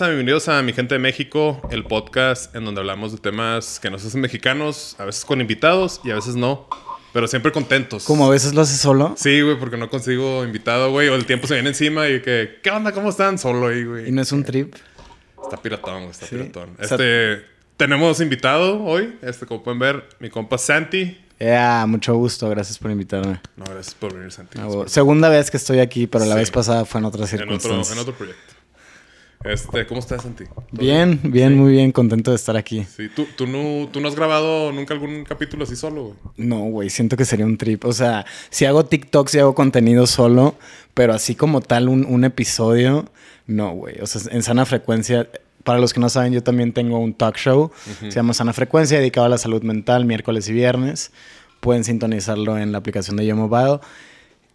Bienvenidos a Mi Gente de México, el podcast en donde hablamos de temas que nos hacen mexicanos, a veces con invitados y a veces no, pero siempre contentos. Como a veces lo haces solo. Sí, güey, porque no consigo invitado, güey, o el tiempo se viene encima y que, ¿qué onda? ¿Cómo están? Solo ahí, güey. Y no es un trip. Está piratón, güey, está Sí. piratón. Este, tenemos invitado hoy, este, como pueden ver, mi compa Santi. Ya, mucho gusto. Gracias por invitarme. No, gracias por venir, Santi. Ah, Segunda vez que estoy aquí, pero la Sí. vez pasada fue en otras en, otro, en otro proyecto. Este, ¿cómo estás, Santi? ¿Todo Bien, bien, muy bien. Contento de estar aquí. Sí, ¿tú, tú, no, tú no has grabado nunca algún capítulo así solo, güey. No, güey, siento que sería un trip. O sea, si hago TikTok, si hago contenido solo, pero así como tal un, un episodio, no, güey. O sea, en Sana Frecuencia, para los que no saben, yo también tengo un talk show. Se llama Sana Frecuencia, dedicado a la salud mental, miércoles y viernes. Pueden sintonizarlo en la aplicación de Yo Mobile.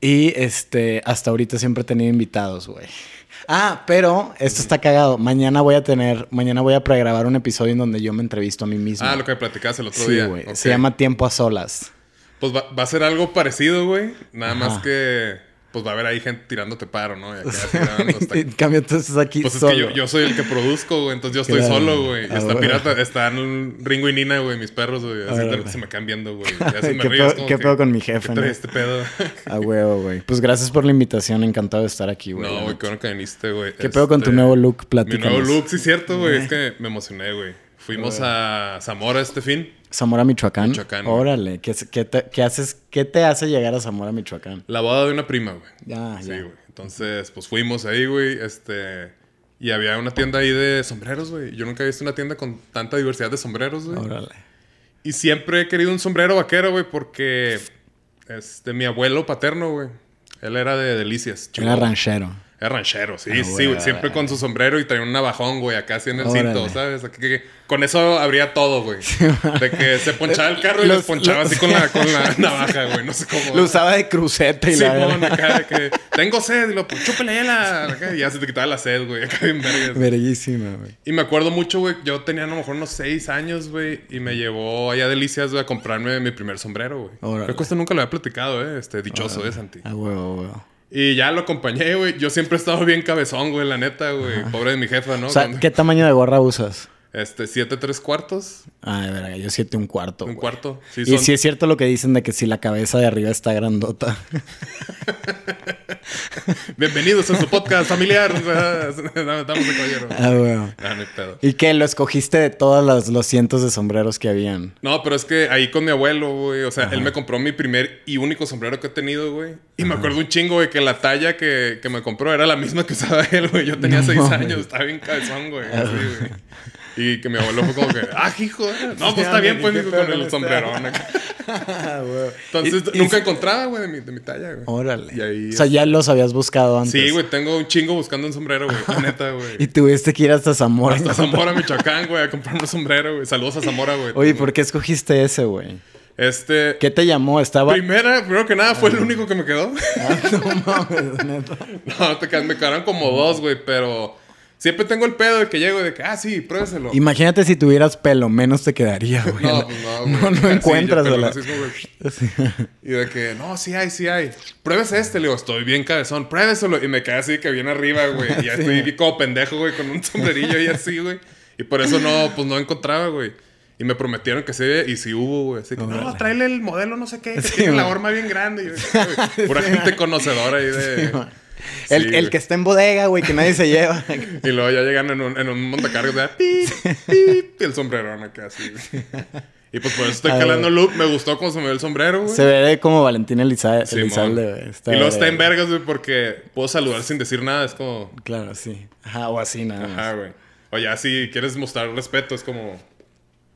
Y este, hasta ahorita siempre he tenido invitados, güey. Ah, pero esto está cagado. Mañana voy a tener, mañana voy a pregrabar un episodio en donde yo me entrevisto a mí mismo. Ah, lo que me platicaste el otro sí, día. güey. Ok. Se llama Tiempo a Solas. Pues va, va a ser algo parecido, güey. Nada Ajá. más que, pues va a haber ahí gente tirándote paro, ¿no? Y acá hasta- En cambio, estás aquí Pues es que yo, yo soy el que produzco, güey. Entonces yo estoy Claro. solo, güey. Y Ah, está pirata. Están Ringo y Nina, güey, mis perros, güey. Así te- se me quedan viendo, güey. Ya se me ¿Qué río, pedo- qué que, pedo con mi ¿Qué jefe, no? trae este pedo? A huevo, güey. Pues gracias por la invitación. Encantado de estar aquí, güey. no, güey, qué bueno que viniste, güey. ¿Qué pedo con tu Este, nuevo look? Mi Platícanos. nuevo look, sí, cierto, güey. Es que me emocioné, güey. Fuimos a Zamora este fin. Zamora, Michoacán. Órale. ¿Qué, qué te, qué haces, ¿Qué te hace llegar a Zamora, Michoacán? La boda de una prima, güey. Ya, Sí, ya. güey. Entonces, pues fuimos ahí, güey. Este. Y había una tienda ahí de sombreros, güey. Yo nunca he visto una tienda con tanta diversidad de sombreros, güey. Órale. Y siempre he querido un sombrero vaquero, güey, porque. Este, mi abuelo paterno, güey. Él era de Delicias. Era Chihuahua. ranchero. Era ranchero, sí, Ah, sí, güey. güey. Siempre con su sombrero y traía un navajón, güey, acá así en el Órale. cinto, ¿sabes? Aquí que- con eso habría todo, güey. De que se ponchaba el carro y Los- les ponchaba los- así con la, con la navaja, güey. No sé cómo. Lo usaba de cruceta y la Simón, verga. acá de que tengo sed y lo pues, chúpele la. acá, y ya se te quitaba la sed, güey. Acá bien vergas. Verguísima, güey. Y me acuerdo mucho, güey. Yo tenía a lo mejor unos seis años, güey. Y me llevó allá a Delicias, güey, a comprarme mi primer sombrero, güey. Órale. Creo que esto nunca lo había platicado, eh. Este, dichoso, eh, Santi. A huevo, huevo. Y ya lo acompañé, güey. Yo siempre he estado bien cabezón, güey, la neta, güey. Pobre de mi jefa, ¿no? O sea, Cuando- ¿qué tamaño de gorra usas? Este, siete, tres cuartos. Ay, verga, yo siete un cuarto. Un cuarto. Sí, Y sí es cierto lo que dicen de que si la cabeza de arriba está grandota. Bienvenidos a su podcast familiar. Damos de caballero. Ah, huevo. Ah, no pedo. ¿Y qué? ¿Lo escogiste de todos los, los cientos de sombreros que habían? No, pero es que ahí con mi abuelo, güey. O sea, él me compró mi primer y único sombrero que he tenido, güey. Y me acuerdo un chingo, güey, que la talla que, que me compró era la misma que usaba él, güey. Yo tenía No seis años, estaba bien cabezón, güey. así, güey. Y que mi abuelo fue como que, ah, hijo. eh". No, pues está bien, pues, con el sombrerón acá. Entonces, Y- y- nunca encontraba, güey, de mi, de mi talla, güey. Órale. Y ahí- O sea, ya los habías buscado antes. Sí, güey, tengo un chingo buscando un sombrero, güey. La neta, güey. Y tuviste que ir hasta Zamora. Hasta Zamora, Michoacán, güey, a comprarme un sombrero, güey. Saludos a Zamora, güey. Oye, ¿por qué escogiste ese, güey? Este. ¿Qué te llamó? Estaba... Primera, primero que nada, fue el único que me quedó. Ah, no mames, neta. No, te quedan- me quedaron como dos, güey, pero siempre tengo el pedo de que llego de que, ah, sí, pruébeselo. Imagínate si tuvieras pelo, menos te quedaría, güey. No, pues no, güey. No, no Sí, encuentras, güey. Y de que, no, sí hay, sí hay. Pruébese este, le digo, estoy bien cabezón, pruébeselo. Y me quedé así que bien arriba, güey. Y ya Sí. estoy como pendejo, güey, con un sombrerillo y así, güey. Y por eso no, pues no encontraba, güey. Y me prometieron que sí, y sí hubo, güey. Así que, no, Órale. tráele el modelo, no sé qué, que Sí, tiene la horma bien grande. Y güey, pura gente conocedora ahí de. Sí, el, el que está en bodega, güey, que nadie se lleva. Y luego ya llegan en un, en un montacargas de pip, pip, y el sombrerón acá así, güey. Y pues por eso estoy calando el look. Me gustó cómo se me ve el sombrero, güey. se ve como Valentina Eliza. Elizalde, güey. y luego está en verga. vergas, güey, porque puedo saludar sin decir nada. Es como, Claro, sí. Ajá, o así nada más. ajá, güey. O ya si quieres mostrar respeto, es como,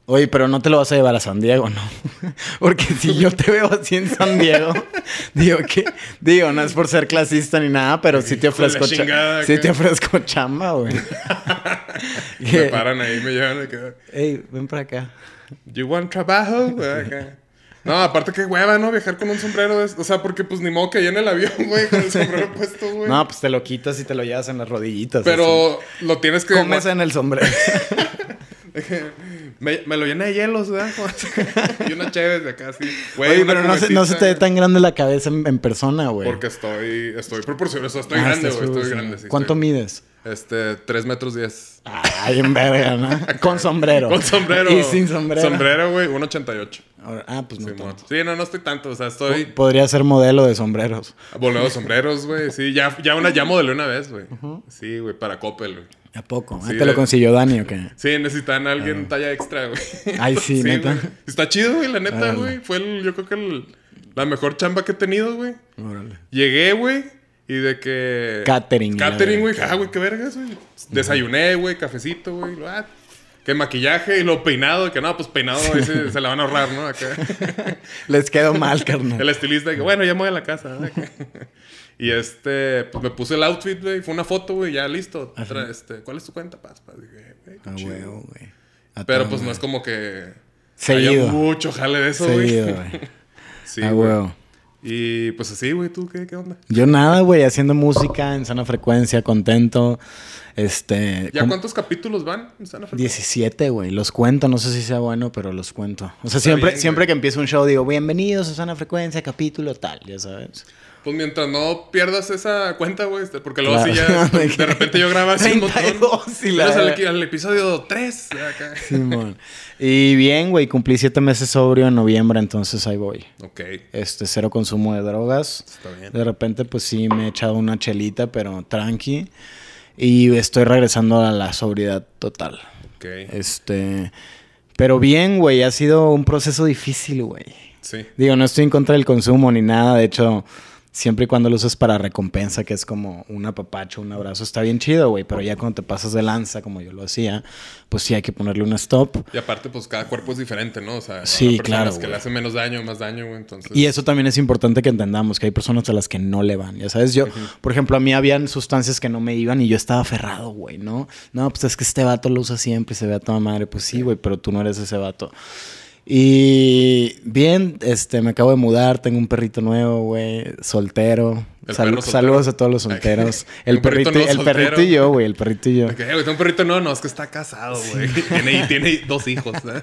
Oye, pero no te lo vas a llevar a San Diego, ¿no? Porque si yo te veo así en San Diego, digo que, digo, no es por ser clasista ni nada, pero sí te ofrezco, chingada, sí te ofrezco chamba, güey. me paran ahí, me llevan que, Ey, ven para acá. you want trabajo, acá. No, aparte que hueva, ¿no? Viajar con un sombrero. de- O sea, porque pues ni modo que en el avión, güey, con el sombrero puesto, güey. No, pues te lo quitas y te lo llevas en las rodillitas. así. Pero lo tienes que... comes en el sombrero. Me, me lo llena de hielos, ¿verdad? y una chévere de acá, así. Güey, Oye, pero no se, no se te ve tan grande la cabeza en, en persona, güey. Porque estoy, estoy proporcionado, estoy Ah, grande, güey, estoy produciendo. grande. Sí, ¿Cuánto estoy- mides? Este, 3 metros 10. Ay, en verga, ¿no? Con sombrero. Con sombrero. Y sin sombrero. Sombrero, güey, 1.88. Ahora- Ah, pues no Sí, tanto. sí, no, no estoy tanto. O sea, estoy Podría ser modelo de sombreros. volando sombreros, güey. Sí, ya, ya, una, ya modelé una vez, güey. Sí, güey, para Coppel, güey. ¿A poco? Ah, Sí, ¿Te lo de- consiguió Dani o qué? Sí, necesitan a alguien talla extra, güey. Ay, sí, neta. güey. Está chido, güey, la neta, Órale. güey. Fue el, yo creo que el- la mejor chamba que he tenido, güey. Órale. Llegué, güey, y de que... Catering, Catering, güey. Ah, güey, qué vergas, güey. Desayuné, güey, cafecito, güey. Ah, que maquillaje y lo peinado. Que no, pues peinado ese se la van a ahorrar, ¿no? Acá. Les quedó mal, carnal. El estilista que, bueno, ya me voy a la casa. ¿no? y este, pues me puse el outfit, güey. Fue una foto, güey, ya listo. Tra- Este, ¿Cuál es tu cuenta, Paz? Paz? Dije, güey, qué A chido. huevo, güey. Pero pues no es como que... Seguido. Haya mucho jale de eso, güey. Seguido, güey. Sí, A güey. Y pues así, güey, ¿tú qué, qué onda? Yo nada, güey, haciendo música en sana frecuencia, contento. Este. ¿Ya cuántos capítulos van? en Sana Fe? 17. 17, güey. Los cuento, no sé si sea bueno, pero los cuento. O sea, Está siempre, bien, siempre güey. que empiezo un show digo, bienvenidos a Sana Frecuencia, capítulo tal, ya sabes. Pues mientras no pierdas esa cuenta, güey, este, porque luego Claro. sí ya, de repente yo grabo así un montón. 32 y la- al, al episodio 3. Acá. Simón. y bien, güey, cumplí siete meses sobrio en noviembre, entonces ahí voy. Ok, Este, cero consumo de drogas. está bien. De repente, pues sí, me he echado una chelita, pero tranqui. Y estoy regresando a la sobriedad total. Ok, Este. Pero bien, güey, ha sido un proceso difícil, güey. sí. Digo, no estoy en contra del consumo ni nada. De hecho, siempre y cuando lo usas para recompensa, que es como un apapacho, un abrazo, está bien chido, güey. Pero ya cuando te pasas de lanza, como yo lo hacía, pues sí hay que ponerle un stop. Y aparte, pues cada cuerpo es diferente, ¿no? O sea, Sí, claro, que le hacen menos daño, más daño, güey. Entonces, Y eso también es importante que entendamos, que hay personas a las que no le van. Ya sabes, yo, por ejemplo, a mí habían sustancias que no me iban y yo estaba aferrado, güey, ¿no? No, pues es que este vato lo usa siempre y se ve a toda madre. Pues sí, güey, pero tú no eres ese vato. Y bien, este, me acabo de mudar, tengo un perrito nuevo, güey, soltero. Saludos a todos los solteros. El perrito el soltero. perrito y yo, güey, el perrito y yo. de que, "Eh, güey, tengo un perrito, no, no, es que está casado, güey. Tiene, tiene dos hijos, ¿eh?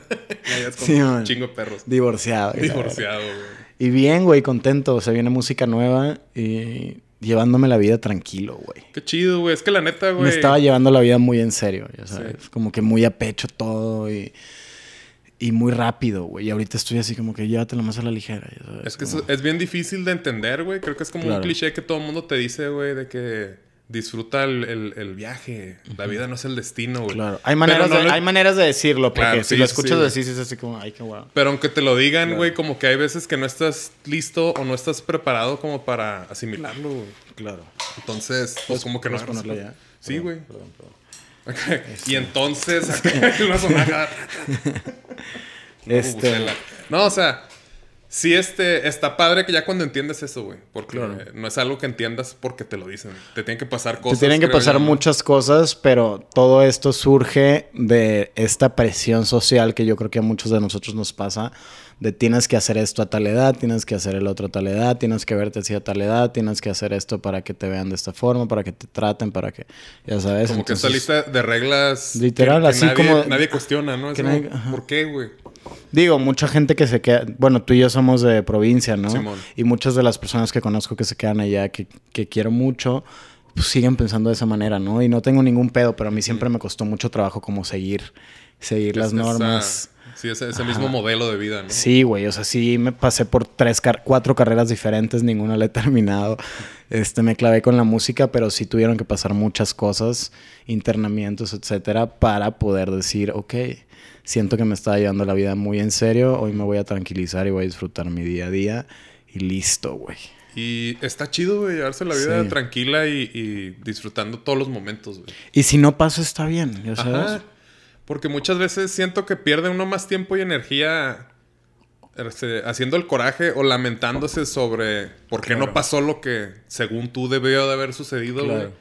Es Sí, man. un chingo de perros. Divorciado. Divorciado, güey. Y bien, güey, contento. Se viene música nueva y llevándome la vida tranquilo, güey. Qué chido, güey. Es que la neta, güey. Me estaba llevando la vida muy en serio, ya sabes. Como que muy a pecho todo y, y muy rápido, güey. Y ahorita estoy así como que llévatelo más a la ligera, sabes. Es que Como- es bien difícil de entender, güey. Creo que es como un cliché que todo el mundo te dice, güey, de que disfruta el, el- el viaje. La vida no es el destino, güey. Claro, hay maneras, no de, lo- hay maneras de decirlo, porque Claro, si sí, lo escuchas sí. decir, es así como, ay, qué guau. Pero aunque te lo digan, güey, como que hay veces que no estás listo o no estás preparado como para asimilarlo, güey. Claro. Entonces, pues como que no ¿Puedes ponerlo ya? Sí, güey. Perdón, perdón. Y entonces, acá una sonaja. Una Este-. No, o sea, sí, este, está padre que ya cuando entiendes eso, güey. Porque Claro. no es algo que entiendas porque te lo dicen. Te tienen que pasar cosas. Te tienen que pasar yo, ¿no? muchas cosas, pero todo esto surge de esta presión social que yo creo que a muchos de nosotros nos pasa. De tienes que hacer esto a tal edad, tienes que hacer el otro a tal edad, tienes que verte así a tal edad, tienes que hacer esto para que te vean de esta forma, para que te traten, para que, ya sabes. Como que esta lista de reglas. Literal, que- que así nadie, como- Nadie cuestiona, ¿no? Que nadie-. ¿Por qué, güey? Digo, mucha gente que se queda, bueno, tú y yo somos de provincia, ¿no? Simón. Y muchas de las personas que conozco que se quedan allá, que, que quiero mucho, pues siguen pensando de esa manera, ¿no? Y no tengo ningún pedo, pero a mí siempre me costó mucho trabajo como seguir, seguir las normas. Sí, ese, ese mismo modelo de vida, ¿no? Sí, güey, o sea, sí me pasé por tres, car- cuatro carreras diferentes, ninguna la he terminado. Este, me clavé con la música, pero sí tuvieron que pasar muchas cosas, internamientos, etcétera, para poder decir, ok, siento que me estaba llevando la vida muy en serio, hoy me voy a tranquilizar y voy a disfrutar mi día a día y listo, güey. Y está chido, güey, llevarse la vida Sí. tranquila y, y disfrutando todos los momentos, güey. Y si no pasa, está bien, ya sabes. Ajá. Porque muchas veces siento que pierde uno más tiempo y energía este, haciendo el coraje o lamentándose sobre por qué no pasó lo que según tú debió de haber sucedido, güey. Claro.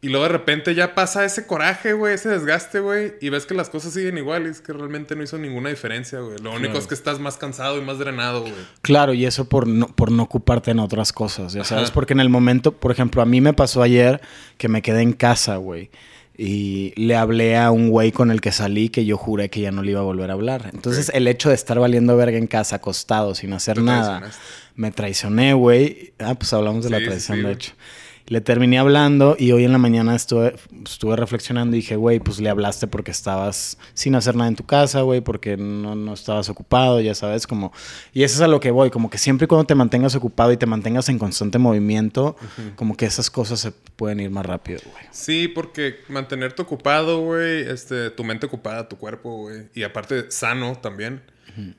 Y luego de repente ya pasa ese coraje, güey, ese desgaste, güey, y ves que las cosas siguen igual y es que realmente no hizo ninguna diferencia, güey. Lo único Claro. es que estás más cansado y más drenado, güey. Claro, y eso por no, por no ocuparte en otras cosas, ya sabes. Ajá. Porque en el momento, por ejemplo, a mí me pasó ayer que me quedé en casa, güey. Y le hablé a un güey con el que salí que yo juré que ya no le iba a volver a hablar. Entonces, el hecho de estar valiendo verga en casa, acostado, sin hacer nada, me traicioné, güey. Ah, pues hablamos de la Sí, traición, sí, de hecho. Le terminé hablando y hoy en la mañana estuve, estuve reflexionando y dije, güey, pues le hablaste porque estabas sin hacer nada en tu casa, güey, porque no, no estabas ocupado, ya sabes, como... Y eso es a lo que voy, como que siempre y cuando te mantengas ocupado y te mantengas en constante movimiento, como que esas cosas se pueden ir más rápido, güey. Sí, porque mantenerte ocupado, güey, este, tu mente ocupada, tu cuerpo, güey, y aparte sano también,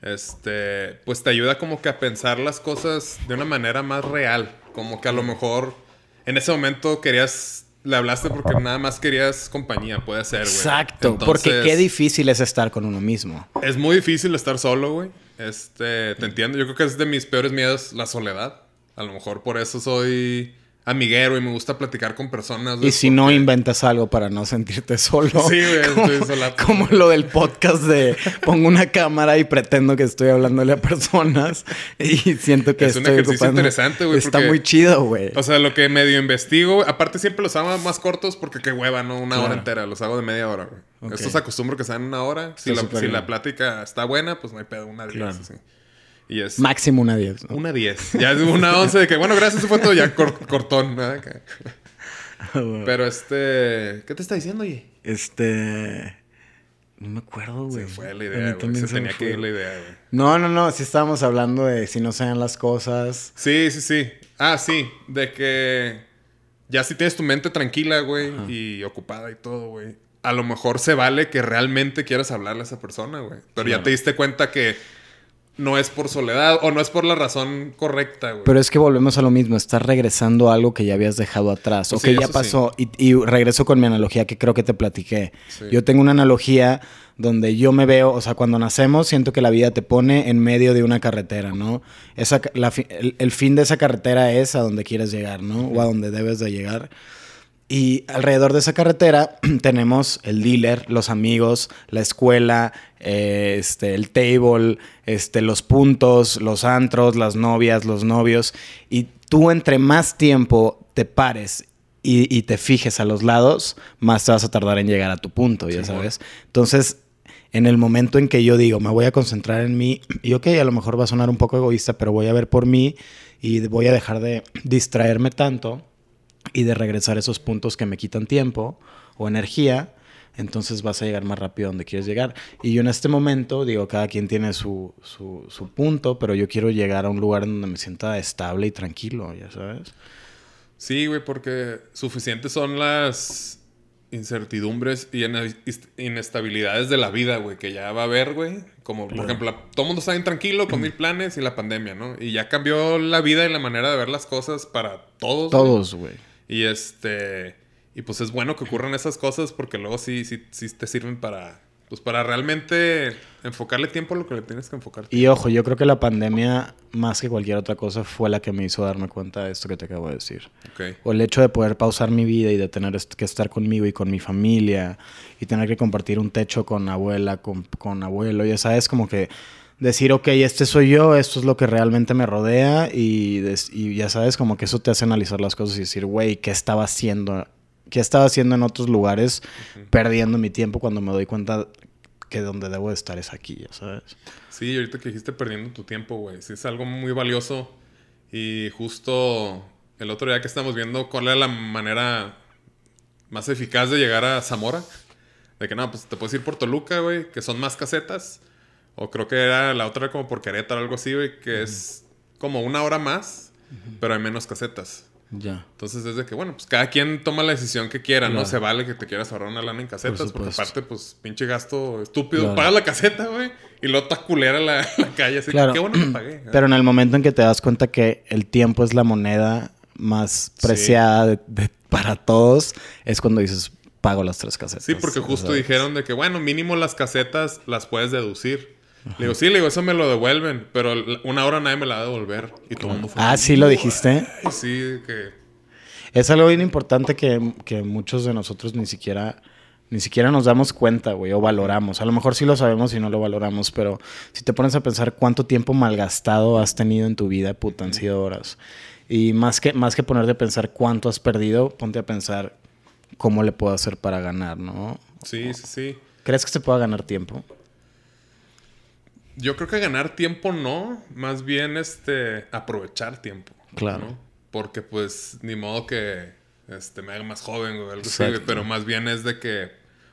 este, pues te ayuda como que a pensar las cosas de una manera más real, como que a lo mejor en ese momento querías, le hablaste porque nada más querías compañía, puede ser, güey. Exacto, porque qué difícil es estar con uno mismo. Es muy difícil estar solo, güey. Este, te entiendo. Yo creo que es de mis peores miedos la soledad. A lo mejor por eso soy amiguero y me gusta platicar con personas. Y si no inventas algo para no sentirte solo. Sí, güey, estoy Como lo del podcast de pongo una cámara y pretendo que estoy hablándole a personas y siento que es un ejercicio interesante, güey. Está muy chido, güey. O sea, lo que medio investigo, aparte siempre los hago más cortos porque qué hueva, ¿no? Una hora entera, los hago de media hora, güey. Estos acostumbro que sean una hora. Si, la, si la, plática está buena, pues no hay pedo, una diez, así. Y es Máximo una 10. Una 10. Ya es una 11 de que, bueno, gracias, su foto ya cortón. Pero este. ¿Qué te está diciendo, oye? Este. No me acuerdo, güey. Se fue la idea, güey. Se, tenía que ir la idea, güey. No, no, no. Sí estábamos hablando de si no sean las cosas. Sí, sí, sí. Ah, sí. De que. Ya si tienes tu mente tranquila, güey. Y ocupada y todo, güey. A lo mejor se vale que realmente quieras hablarle a esa persona, güey. Pero ya te diste cuenta que no es por soledad o no es por la razón correcta, güey. Pero es que volvemos a lo mismo, estás regresando a algo que ya habías dejado atrás o que ya pasó. Y, regreso con mi analogía que creo que te platiqué. Yo tengo una analogía donde yo me veo, o sea, cuando nacemos siento que la vida te pone en medio de una carretera, ¿no? Esa, el, fin de esa carretera es a donde quieres llegar, ¿no? O a donde debes de llegar. Y alrededor de esa carretera tenemos el dealer, los amigos, la escuela, eh, este, el table, este, los puntos, los antros, las novias, los novios. Y tú entre más tiempo te pares y, te fijes a los lados, más te vas a tardar en llegar a tu punto, ya sabes. Entonces, en el momento en que yo digo, me voy a concentrar en mí, y ok, a lo mejor va a sonar un poco egoísta, pero voy a ver por mí y voy a dejar de distraerme tanto y de regresar esos puntos que me quitan tiempo o energía, entonces vas a llegar más rápido a donde quieres llegar. Y yo en este momento, digo, cada quien tiene su, su, punto, pero yo quiero llegar a un lugar donde me sienta estable y tranquilo, ya sabes. Sí, güey, porque suficientes son las incertidumbres y inestabilidades de la vida, güey, que ya va a haber, güey. Como, por ejemplo, todo el mundo está bien tranquilo con mil planes y la pandemia, ¿no? Y ya cambió la vida y la manera de ver las cosas para todos. Todos, güey. Y este. Y pues es bueno que ocurran esas cosas porque luego sí, sí, sí te sirven para. Pues para realmente enfocarle tiempo a lo que le tienes que enfocar. Y ojo, yo creo que la pandemia, más que cualquier otra cosa, fue la que me hizo darme cuenta de esto que te acabo de decir. Okay. O el hecho de poder pausar mi vida y de tener que estar conmigo y con mi familia y tener que compartir un techo con abuela, con, con abuelo, ya sabes, como que decir, ok, este soy yo, esto es lo que realmente me rodea y, ya sabes, como que eso te hace analizar las cosas y decir, güey, ¿qué estaba haciendo? ¿Qué estaba haciendo en otros lugares perdiendo mi tiempo cuando me doy cuenta que donde debo de estar es aquí, ya sabes? Sí, ahorita que dijiste perdiendo tu tiempo, güey, sí, es algo muy valioso y justo el otro día que estamos viendo cuál era la manera más eficaz de llegar a Zamora. De que no, pues te puedes ir por Toluca, güey, que son más casetas. O creo que era la otra como por Querétaro o algo así, güey, que es como una hora más, pero hay menos casetas. Ya. Entonces es de que, bueno, pues cada quien toma la decisión que quiera, no se vale que te quieras ahorrar una lana en casetas, porque aparte, pues, pinche gasto estúpido, paga la caseta, güey, y luego está culera la, la calle, así que qué bueno que pagué. Pero en el momento en que te das cuenta que el tiempo es la moneda más preciada para todos, es cuando dices, pago las tres casetas. Sí, porque justo dijeron de que, bueno, mínimo las casetas las puedes deducir. Le digo, sí, le digo, eso me lo devuelven, pero una hora nadie me la va a devolver. Y todo el mundo fue. Ah, sí, lo dijiste. sí, que. Es algo bien importante que, muchos de nosotros ni siquiera. Ni siquiera nos damos cuenta, güey, o valoramos. A lo mejor sí lo sabemos y no lo valoramos, pero si te pones a pensar cuánto tiempo malgastado has tenido en tu vida, puta, han sido horas. Y más que, más que ponerte a pensar cuánto has perdido, ponte a pensar cómo le puedo hacer para ganar, ¿no? Sí, sí, sí. ¿Crees que se pueda ganar tiempo? Yo creo que ganar tiempo no, más bien este aprovechar tiempo. Claro. porque pues ni modo que este, me haga más joven, güey, algo así. Pero más bien es de que,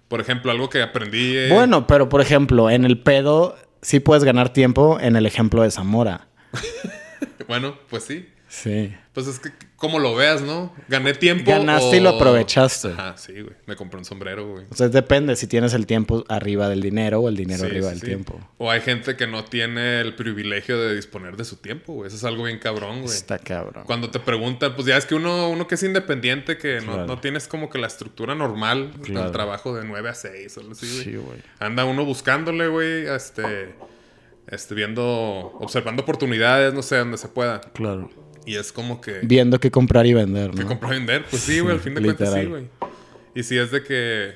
por ejemplo, algo que aprendí... eh, Bueno, pero por ejemplo, en el pedo sí puedes ganar tiempo en el ejemplo de Zamora. Bueno, pues sí. Sí. Pues es que como lo veas, ¿no? Gané tiempo. Ganaste y lo aprovechaste. Ajá, sí, güey. Me compré un sombrero, güey. O sea, depende si tienes el tiempo arriba del dinero o el dinero Sí, arriba sí, del sí. tiempo. O hay gente que no tiene el privilegio de disponer de su tiempo, güey. Eso es algo bien cabrón, güey. Está cabrón. Cuando te preguntan, pues ya es que uno, uno que es independiente, que no, Claro. no tienes como que la estructura normal Claro. del trabajo de 9 a 6 o algo así, güey. Sí, güey. Anda uno buscándole, güey, este, este, viendo, observando oportunidades, no sé, donde se pueda. Claro. Y es como que... Viendo qué comprar y vender, Que ¿no? comprar y vender. Pues sí, güey, al fin de cuentas sí, güey. Y si es de que.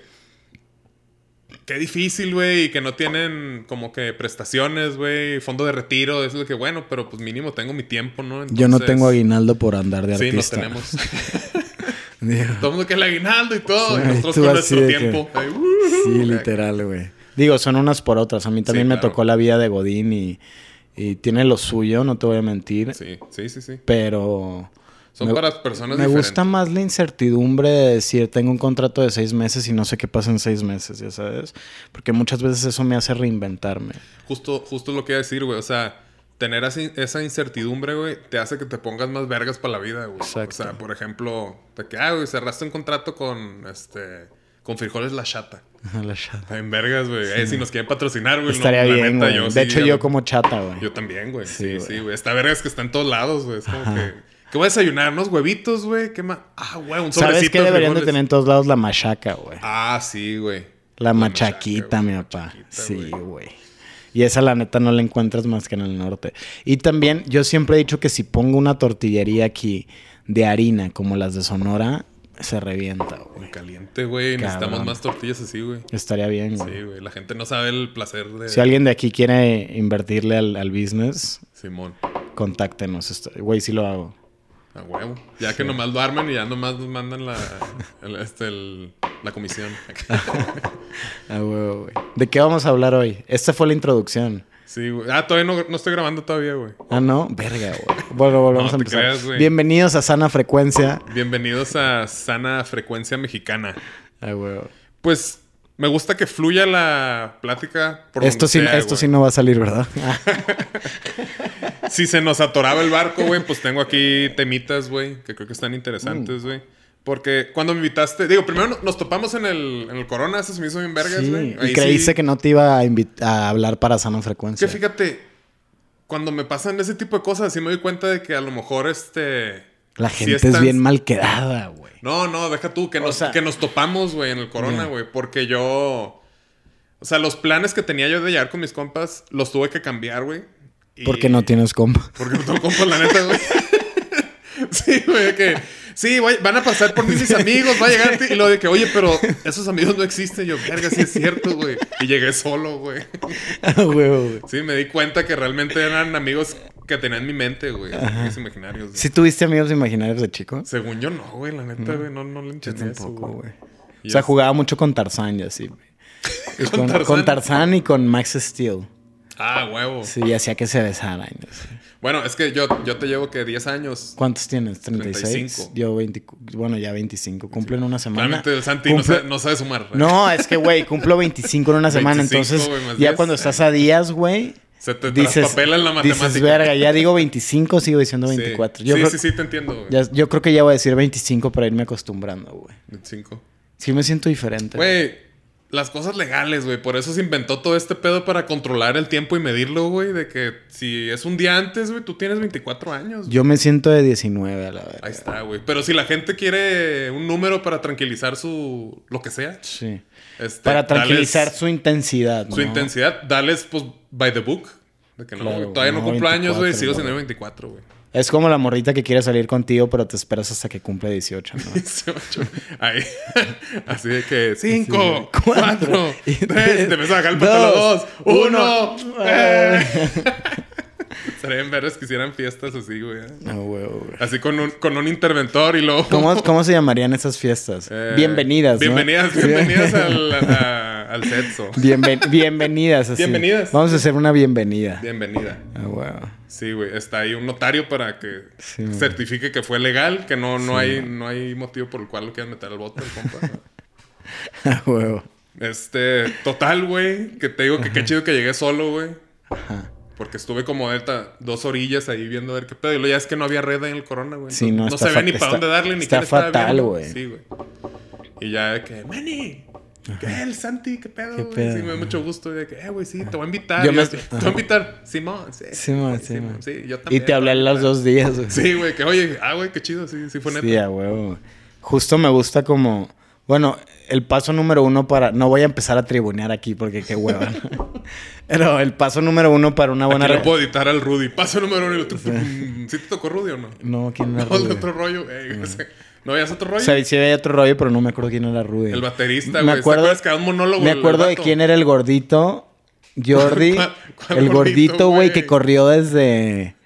Qué difícil, güey, y que no tienen como que prestaciones, güey, fondo de retiro. Eso es de que, bueno, pero pues mínimo tengo mi tiempo, ¿no? Yo no Entonces- tengo aguinaldo por andar de Sí, no artista. tenemos. Todo el mundo que el aguinaldo y todo. Sí, y nosotros con nuestro de que- tiempo. Ahí, uh, Sí, literal, güey. Digo, son unas por otras. A mí también me claro. tocó la vida de Godín y, y tiene lo suyo, no te voy a mentir. Sí, sí, sí, sí. Pero Son Me- para personas me diferentes. gusta más la incertidumbre de decir, tengo un contrato de seis meses y no sé qué pasa en seis meses, ya sabes. Porque muchas veces eso me hace reinventarme. Justo, justo lo que iba a decir, güey. O sea, tener así- esa incertidumbre, güey, te hace que te pongas más vergas para la vida, güey. Exacto. O sea, por ejemplo, de que, ah, güey, cerraste un contrato con, este, con frijoles La Chata. La chata. Está en vergas, güey. Eh, si nos quieren patrocinar, güey. no, Estaría la bien, neta, yo De sí, hecho, yo como chata, güey. Yo también, güey. Sí, Sí, güey. Está vergas que está en todos lados, güey. Es como que... ¿Qué voy a desayunar? ¿Unos huevitos, güey? ¿Qué más? Ah, güey, un sobrecito ¿Sabes qué de deberían de tener en todos lados? La machaca, güey. Ah, sí, güey. La, La machaquita, machaca, mi papá. machaquita, Sí, güey. Y esa la neta no la encuentras más que en el norte. Y también yo siempre he dicho que si pongo una tortillería aquí de harina como las de Sonora, se revienta, güey. Muy caliente, güey. Necesitamos más tortillas así, güey. Estaría bien, güey. Sí, güey. La gente no sabe el placer de... Si alguien de aquí quiere invertirle al, al business, Simón. contáctenos. Güey, sí lo hago. A huevo. Ya que nomás lo arman y ya nomás nos mandan la, el- este, el- la comisión. Ah, huevo, güey. ¿De qué vamos a hablar hoy? Esta fue la introducción. Sí, güey. Ah, todavía no, no estoy grabando todavía, güey. Ah, no, verga, güey. Bueno, volvemos No a empezar. creas, güey. Bienvenidos a Sana Frecuencia. Bienvenidos a Sana Frecuencia Mexicana. Ah, huevo. Pues me gusta que fluya la plática por Esto, sí, sea, esto güey. sí no va a salir, ¿verdad? Si se nos atoraba el barco, güey, pues tengo aquí temitas, güey, que creo que están interesantes, güey. Porque cuando me invitaste, digo, primero no- nos topamos en el, en el Corona, eso se me hizo bien vergas, Sí, güey. y creíste sí- que no te iba a, a hablar para Sana Frecuencia. Que fíjate, cuando me pasan ese tipo de cosas, sí me doy cuenta de que a lo mejor este. La sí gente es bien mal quedada, güey. No, no, deja tú, que, O nos, sea- que nos topamos, güey, en el Corona, güey. Porque yo. O sea, los planes que tenía yo de llegar con mis compas, los tuve que cambiar, güey. Y- Porque no tienes compa. Porque no tengo compas, la neta, güey. sí, güey, que. Sí, güey, van a pasar por mí mis amigos, va a llegar. Y lo de que, oye, pero esos amigos no existen. Yo, verga, sí es cierto, güey. Y llegué solo, güey. Ah, güey. Sí, me di cuenta que realmente eran amigos que tenía en mi mente, güey. Amigos imaginarios. güey. ¿Sí tuviste amigos imaginarios de chico? Según yo, no, güey, la neta, güey. No, no le Yo entendí eso, tampoco, güey. O sea, jugaba mucho con Tarzán y así, güey. ¿Con con, Tarzán? con Tarzán y con Max Steel. Ah, huevo. Sí, hacía que se besaran. así. Bueno, es que yo, yo te llevo que 10 años. ¿Cuántos tienes? ¿36? 35. Yo 20, bueno, ya 25. Cumplo en una semana. Claramente el Santi no Cumple- sabe, no sabe sumar. güey. No, es que, güey, cumplo 25 en una semana. 25, entonces, más ya 10. cuando estás a días, güey, Se te dices, traspapela en la matemática. dices, verga, ya digo 25, sigo diciendo 24. Sí, Yo, sí, creo, sí, sí, te entiendo, güey. ya- yo creo que ya voy a decir 25 para irme acostumbrando, güey. 25. Sí me siento diferente. Güey, las cosas legales, güey. Por eso se inventó todo este pedo para controlar el tiempo y medirlo, güey. De que si es un día antes, güey, tú tienes 24 años. güey. Yo me siento de 19 a la verga. Ahí está, güey. Pero si la gente quiere un número para tranquilizar su... Lo que sea. Sí. este, Para tranquilizar dales su intensidad, ¿no? su intensidad. Dales, pues, by the book. De que no, Claro, todavía no, no, cumplo años, güey. 24, Sigo siendo 24, güey. Es como la morrita que quiere salir contigo, pero te esperas hasta que cumple 18, ¿no? 18. Ahí. Así de que 5, Sí, 4, cuatro, 3, y te empiezas a bajar el pantalón 2, 1. Sería en veras que hicieran fiestas así, güey. ¿eh? No, huevo, güey. Así con un, con un interventor y luego. ¿Cómo, ¿Cómo se llamarían esas fiestas? Eh, bienvenidas, ¿no? Bienvenidas, Sí. bienvenidas al- a, al sexo. bienvenidas. Así. Bienvenidas. Vamos a hacer una bienvenida. Bienvenida. Ah, wow. Sí, güey. Está ahí un notario para que certifique que fue legal, que no, no, hay, no hay motivo por el cual lo quieran meter al bote, compa. Ah, huevo. Este, total, güey. Que te digo que qué chido que llegué solo, güey. Ajá. Porque estuve como de dos orillas ahí viendo a ver qué pedo. Y luego ya es que no había red en el corona, güey. Sí, no, no se ni para dónde darle ni Está fatal, güey. Sí, güey. Y ya que, Manny, ¿qué el Santi? ¿Qué pedo? ¿Qué Sí, me da mucho gusto. De que, eh, güey, sí, te voy a invitar. Yo me... Te voy a invitar. Simón, sí. Simón, sí, Simón. Sí, yo también. Y te hablé los dos días, güey. Sí, güey, que oye, ah, güey, qué chido, sí, sí fue neta. Sí, a huevo. Justo me gusta como bueno, el paso número uno para. No voy a empezar a tribunear aquí porque qué hueva. Pero el paso número uno para una buena. Aquí lo puedo editar al Rudy. Paso número uno. ¿Sí, te tocó Rudy o no? No, ¿quién Rudy? No, otro rollo. Eh, no. Habías otro rollo? O sea, sí había otro rollo, pero no me acuerdo quién era Rudy. El baterista, güey. Me acuerdo, que un monólogo. Me acuerdo de quién era el gordito. Jordi. el gordito, güey, que corrió desde.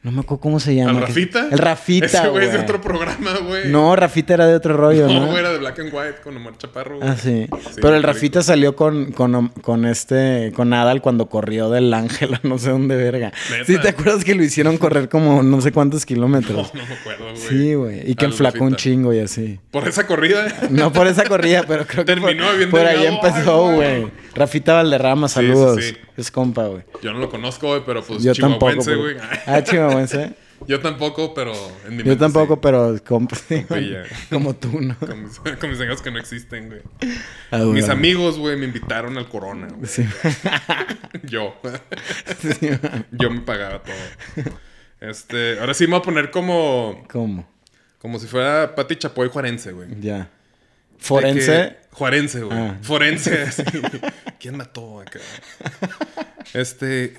No me acuerdo cómo se llama. ¿El Rafita? El Rafita, Ese güey es de otro programa, güey. No, Rafita era de otro rollo, ¿no? No, era de Black and White con Omar Chaparro. Ah, sí. Pero el Rafita salió con, con, con, este... Con Adal cuando corrió del Ángela, no sé dónde verga. ¿Sí te acuerdas que lo hicieron correr como no sé cuántos kilómetros? No, no me acuerdo, güey. Sí, güey. Y que enflacó un chingo y así. ¿Por esa corrida? No por esa corrida, pero creo que Terminó por, por ahí empezó, güey. Rafita Valderrama, saludos. Sí, sí, es compa, güey. Yo no lo conozco, güey, pero pues Yo tampoco, güey. Ah, chihuahuense. Yo tampoco, pero en mi Yo tampoco, pero como, como tú, ¿no? Con mis, amigos que no existen, güey. Ah, mis amigos, güey, me invitaron al Corona. Sí. Yo. Yo me pagaba todo. Este, ahora sí me voy a poner como... ¿Cómo? Como si fuera Pati Chapoy Juarense, güey. Ya. ¿Forense? Juarense, güey. Ah. Forense. ¿Quién mató acá? Este...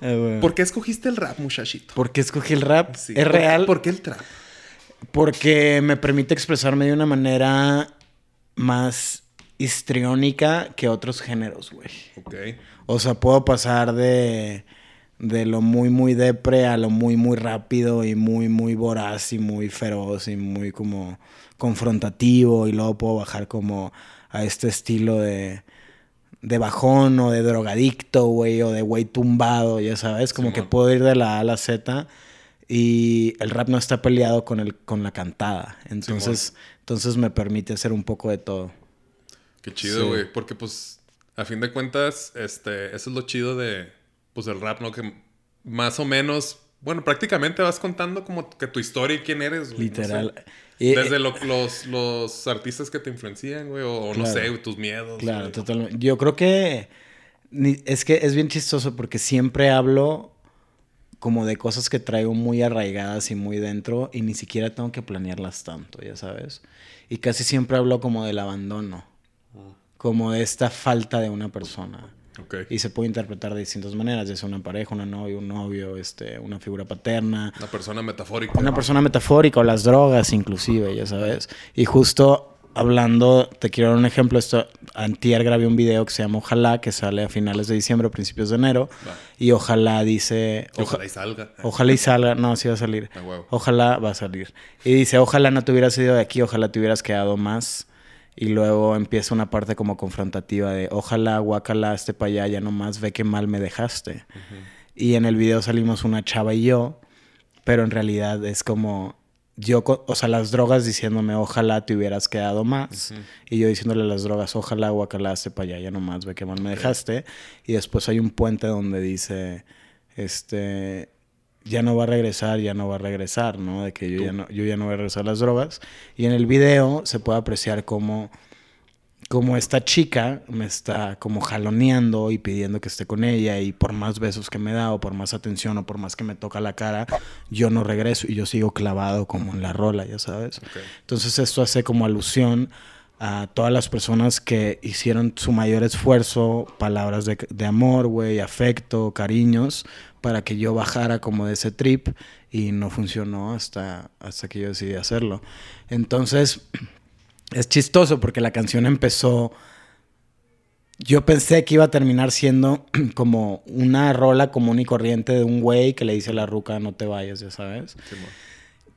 Ah, ¿Por qué escogiste el rap, muchachito? ¿Por qué escogí el rap? ¿Es real? ¿Por qué el trap? Porque me permite expresarme de una manera más histriónica que otros géneros, güey. Ok. O sea, puedo pasar de, de lo muy, muy depre a lo muy, muy rápido y muy, muy voraz y muy feroz y muy como confrontativo y luego puedo bajar como a este estilo de de bajón o de drogadicto, güey, o de güey tumbado, ya sabes, como que puedo ir de la A a la Z y el rap no está peleado con, el, con la cantada. Entonces, entonces me permite hacer un poco de todo. Qué chido, güey, porque pues a fin de cuentas, este, eso es lo chido de, pues el rap, ¿no? Que más o menos, bueno, prácticamente vas contando como que tu historia y quién eres. Literal. Desde los, los artistas que te influencian, güey, o no sé, tus miedos. Claro, totalmente. Yo creo que es que es bien chistoso porque siempre hablo como de cosas que traigo muy arraigadas y muy dentro y ni siquiera tengo que planearlas tanto, ya sabes. Y casi siempre hablo como del abandono, ah. como de esta falta de una persona. Y se puede interpretar de distintas maneras, ya sea una pareja, una novia, un novio, este, una figura paterna. Una persona metafórica. Una persona metafórica o las drogas inclusive, ya sabes. Y justo hablando, te quiero dar un ejemplo, esto, antier grabé un video que se llama Ojalá, que sale a finales de diciembre o principios de enero. Y ojalá dice... ojalá y salga. Ojalá y salga, no, sí va a salir. Ojalá va a salir. Y dice, ojalá no te hubieras ido de aquí, ojalá te hubieras quedado más y luego empieza una parte como confrontativa de ojalá, guacala, este para allá, ya nomás ve qué mal me dejaste. Y en el video salimos una chava y yo, pero en realidad es como yo, o sea, las drogas diciéndome ojalá te hubieras quedado más. Y yo diciéndole a las drogas ojalá, guacala, este para allá, ya nomás ve qué mal me dejaste. Y después hay un puente donde dice, este, ya no va a regresar, ya no va a regresar, ¿no? De que yo ya no, yo ya no voy a regresar a las drogas. Y en el video se puede apreciar como, como esta chica me está como jaloneando y pidiendo que esté con ella y por más besos que me da o por más atención o por más que me toca la cara, yo no regreso y yo sigo clavado como en la rola, ya sabes. Entonces esto hace como alusión a todas las personas que hicieron su mayor esfuerzo, palabras de, de amor, güey, afecto, cariños, para que yo bajara como de ese trip y no funcionó hasta, hasta que yo decidí hacerlo. Entonces, es chistoso porque la canción empezó... Yo pensé que iba a terminar siendo como una rola común y corriente de un güey que le dice a la ruca no te vayas, ya sabes.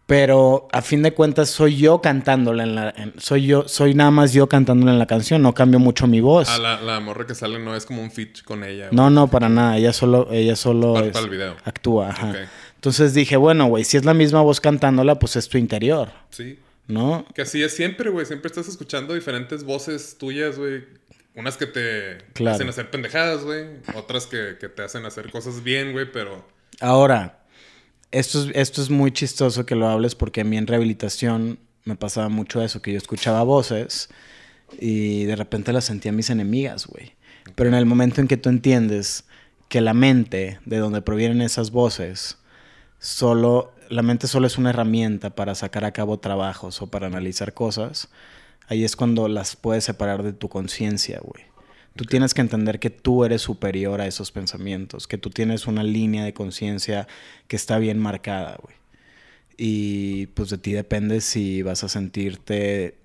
Pero a fin de cuentas soy yo cantándola en la... en- soy yo, soy nada más yo cantándola en la canción, no cambio mucho mi voz. Ah, la, la morra que sale no es como un feat con ella. güey. No, no, para nada. Ella solo, ella solo Para- es- para el video. actúa. Ajá. Entonces dije, bueno, güey, si es la misma voz cantándola, pues es tu interior, Sí. ¿no? Que así es siempre, güey. Siempre estás escuchando diferentes voces tuyas, güey. Unas que te Claro. hacen hacer pendejadas, güey. Otras que, que te hacen hacer cosas bien, güey, pero... Ahora, esto es, esto es muy chistoso que lo hables porque a mí en rehabilitación me pasaba mucho eso, que yo escuchaba voces y de repente las sentía mis enemigas, güey. Pero en el momento en que tú entiendes que la mente, de donde provienen esas voces, solo, la mente solo es una herramienta para sacar a cabo trabajos o para analizar cosas, ahí es cuando las puedes separar de tu conciencia, güey. Tú tienes que entender que tú eres superior a esos pensamientos, que tú tienes una línea de conciencia que está bien marcada, güey. Y pues de ti depende si vas a sentirte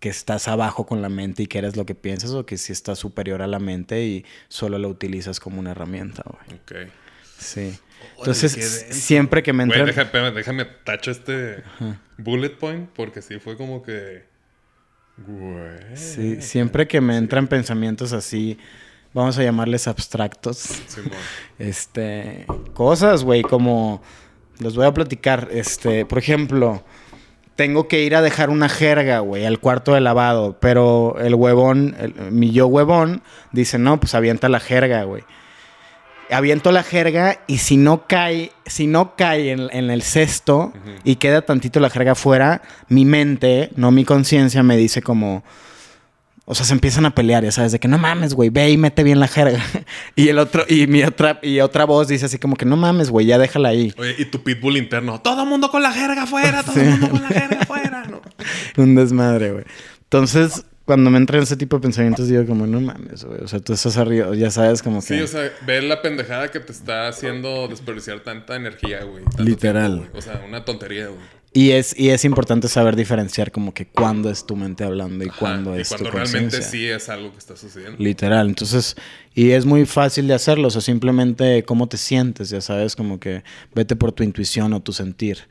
que estás abajo con la mente y que eres lo que piensas o que si estás superior a la mente y solo lo utilizas como una herramienta, güey. Ok. Sí. Entonces, siempre que me entran... déjame tacho este bullet point porque sí fue como que... Güey. Sí, siempre que me entran pensamientos así, vamos a llamarles abstractos, este, cosas, güey, como les voy a platicar, este, por ejemplo, tengo que ir a dejar una jerga, güey, al cuarto de lavado, pero el huevón, el- mi yo huevón, dice, no, pues avienta la jerga, güey. Aviento la jerga y si no cae, si no cae en, en el cesto y queda tantito la jerga afuera, mi mente, no mi conciencia, me dice como, o sea, se empiezan a pelear, ya sabes, de que no mames, güey, ve y mete bien la jerga. y el otro, y mi otra, y otra voz dice así como que no mames, güey, ya déjala ahí. Oye, y tu pitbull interno. Todo mundo con la jerga afuera, todo el mundo con la jerga afuera. No. Un desmadre, güey. Entonces, cuando me entran ese tipo de pensamientos, digo como, no mames, güey. O sea, tú estás arriba, ya sabes, como que... Sí, o sea, ver la pendejada que te está haciendo desperdiciar tanta energía, güey. Literal. tiempo, güey. o sea, una tontería, güey. y, es, y es importante saber diferenciar como que cuándo es tu mente hablando y Ajá, cuándo y es cuando tu realmente sí es algo que está sucediendo. Literal. Entonces, y es muy fácil de hacerlo. O sea, simplemente cómo te sientes, ya sabes, como que vete por tu intuición o tu sentir.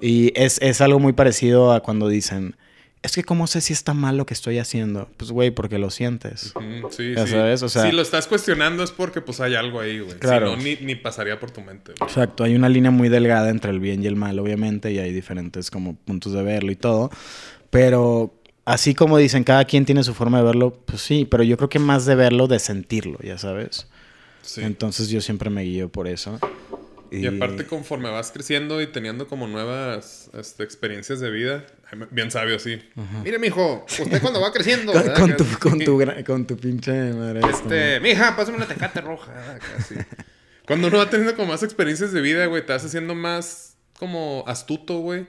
Y es, es algo muy parecido a cuando dicen, es que cómo sé si está mal lo que estoy haciendo. Pues, güey, porque lo sientes. Sí, Ya sí. sabes, o sea- si lo estás cuestionando es porque pues hay algo ahí, güey. Claro. Si no, ni, ni pasaría por tu mente. Exacto, hay una línea muy delgada entre el bien y el mal, obviamente, y hay diferentes como puntos de verlo y todo. Pero así como dicen, cada quien tiene su forma de verlo, pues sí, pero yo creo que más de verlo, de sentirlo, ya sabes. Sí. Entonces yo siempre me guío por eso. Y aparte, conforme vas creciendo y teniendo como nuevas este, experiencias de vida, bien sabio, sí. Mire, mijo, usted cuando va creciendo. con, con tu, con, tu, gra- con tu pinche madre. Este, mija, pásame una tecate roja. Casi. Cuando uno va teniendo como más experiencias de vida, güey, te vas haciendo más como astuto, güey.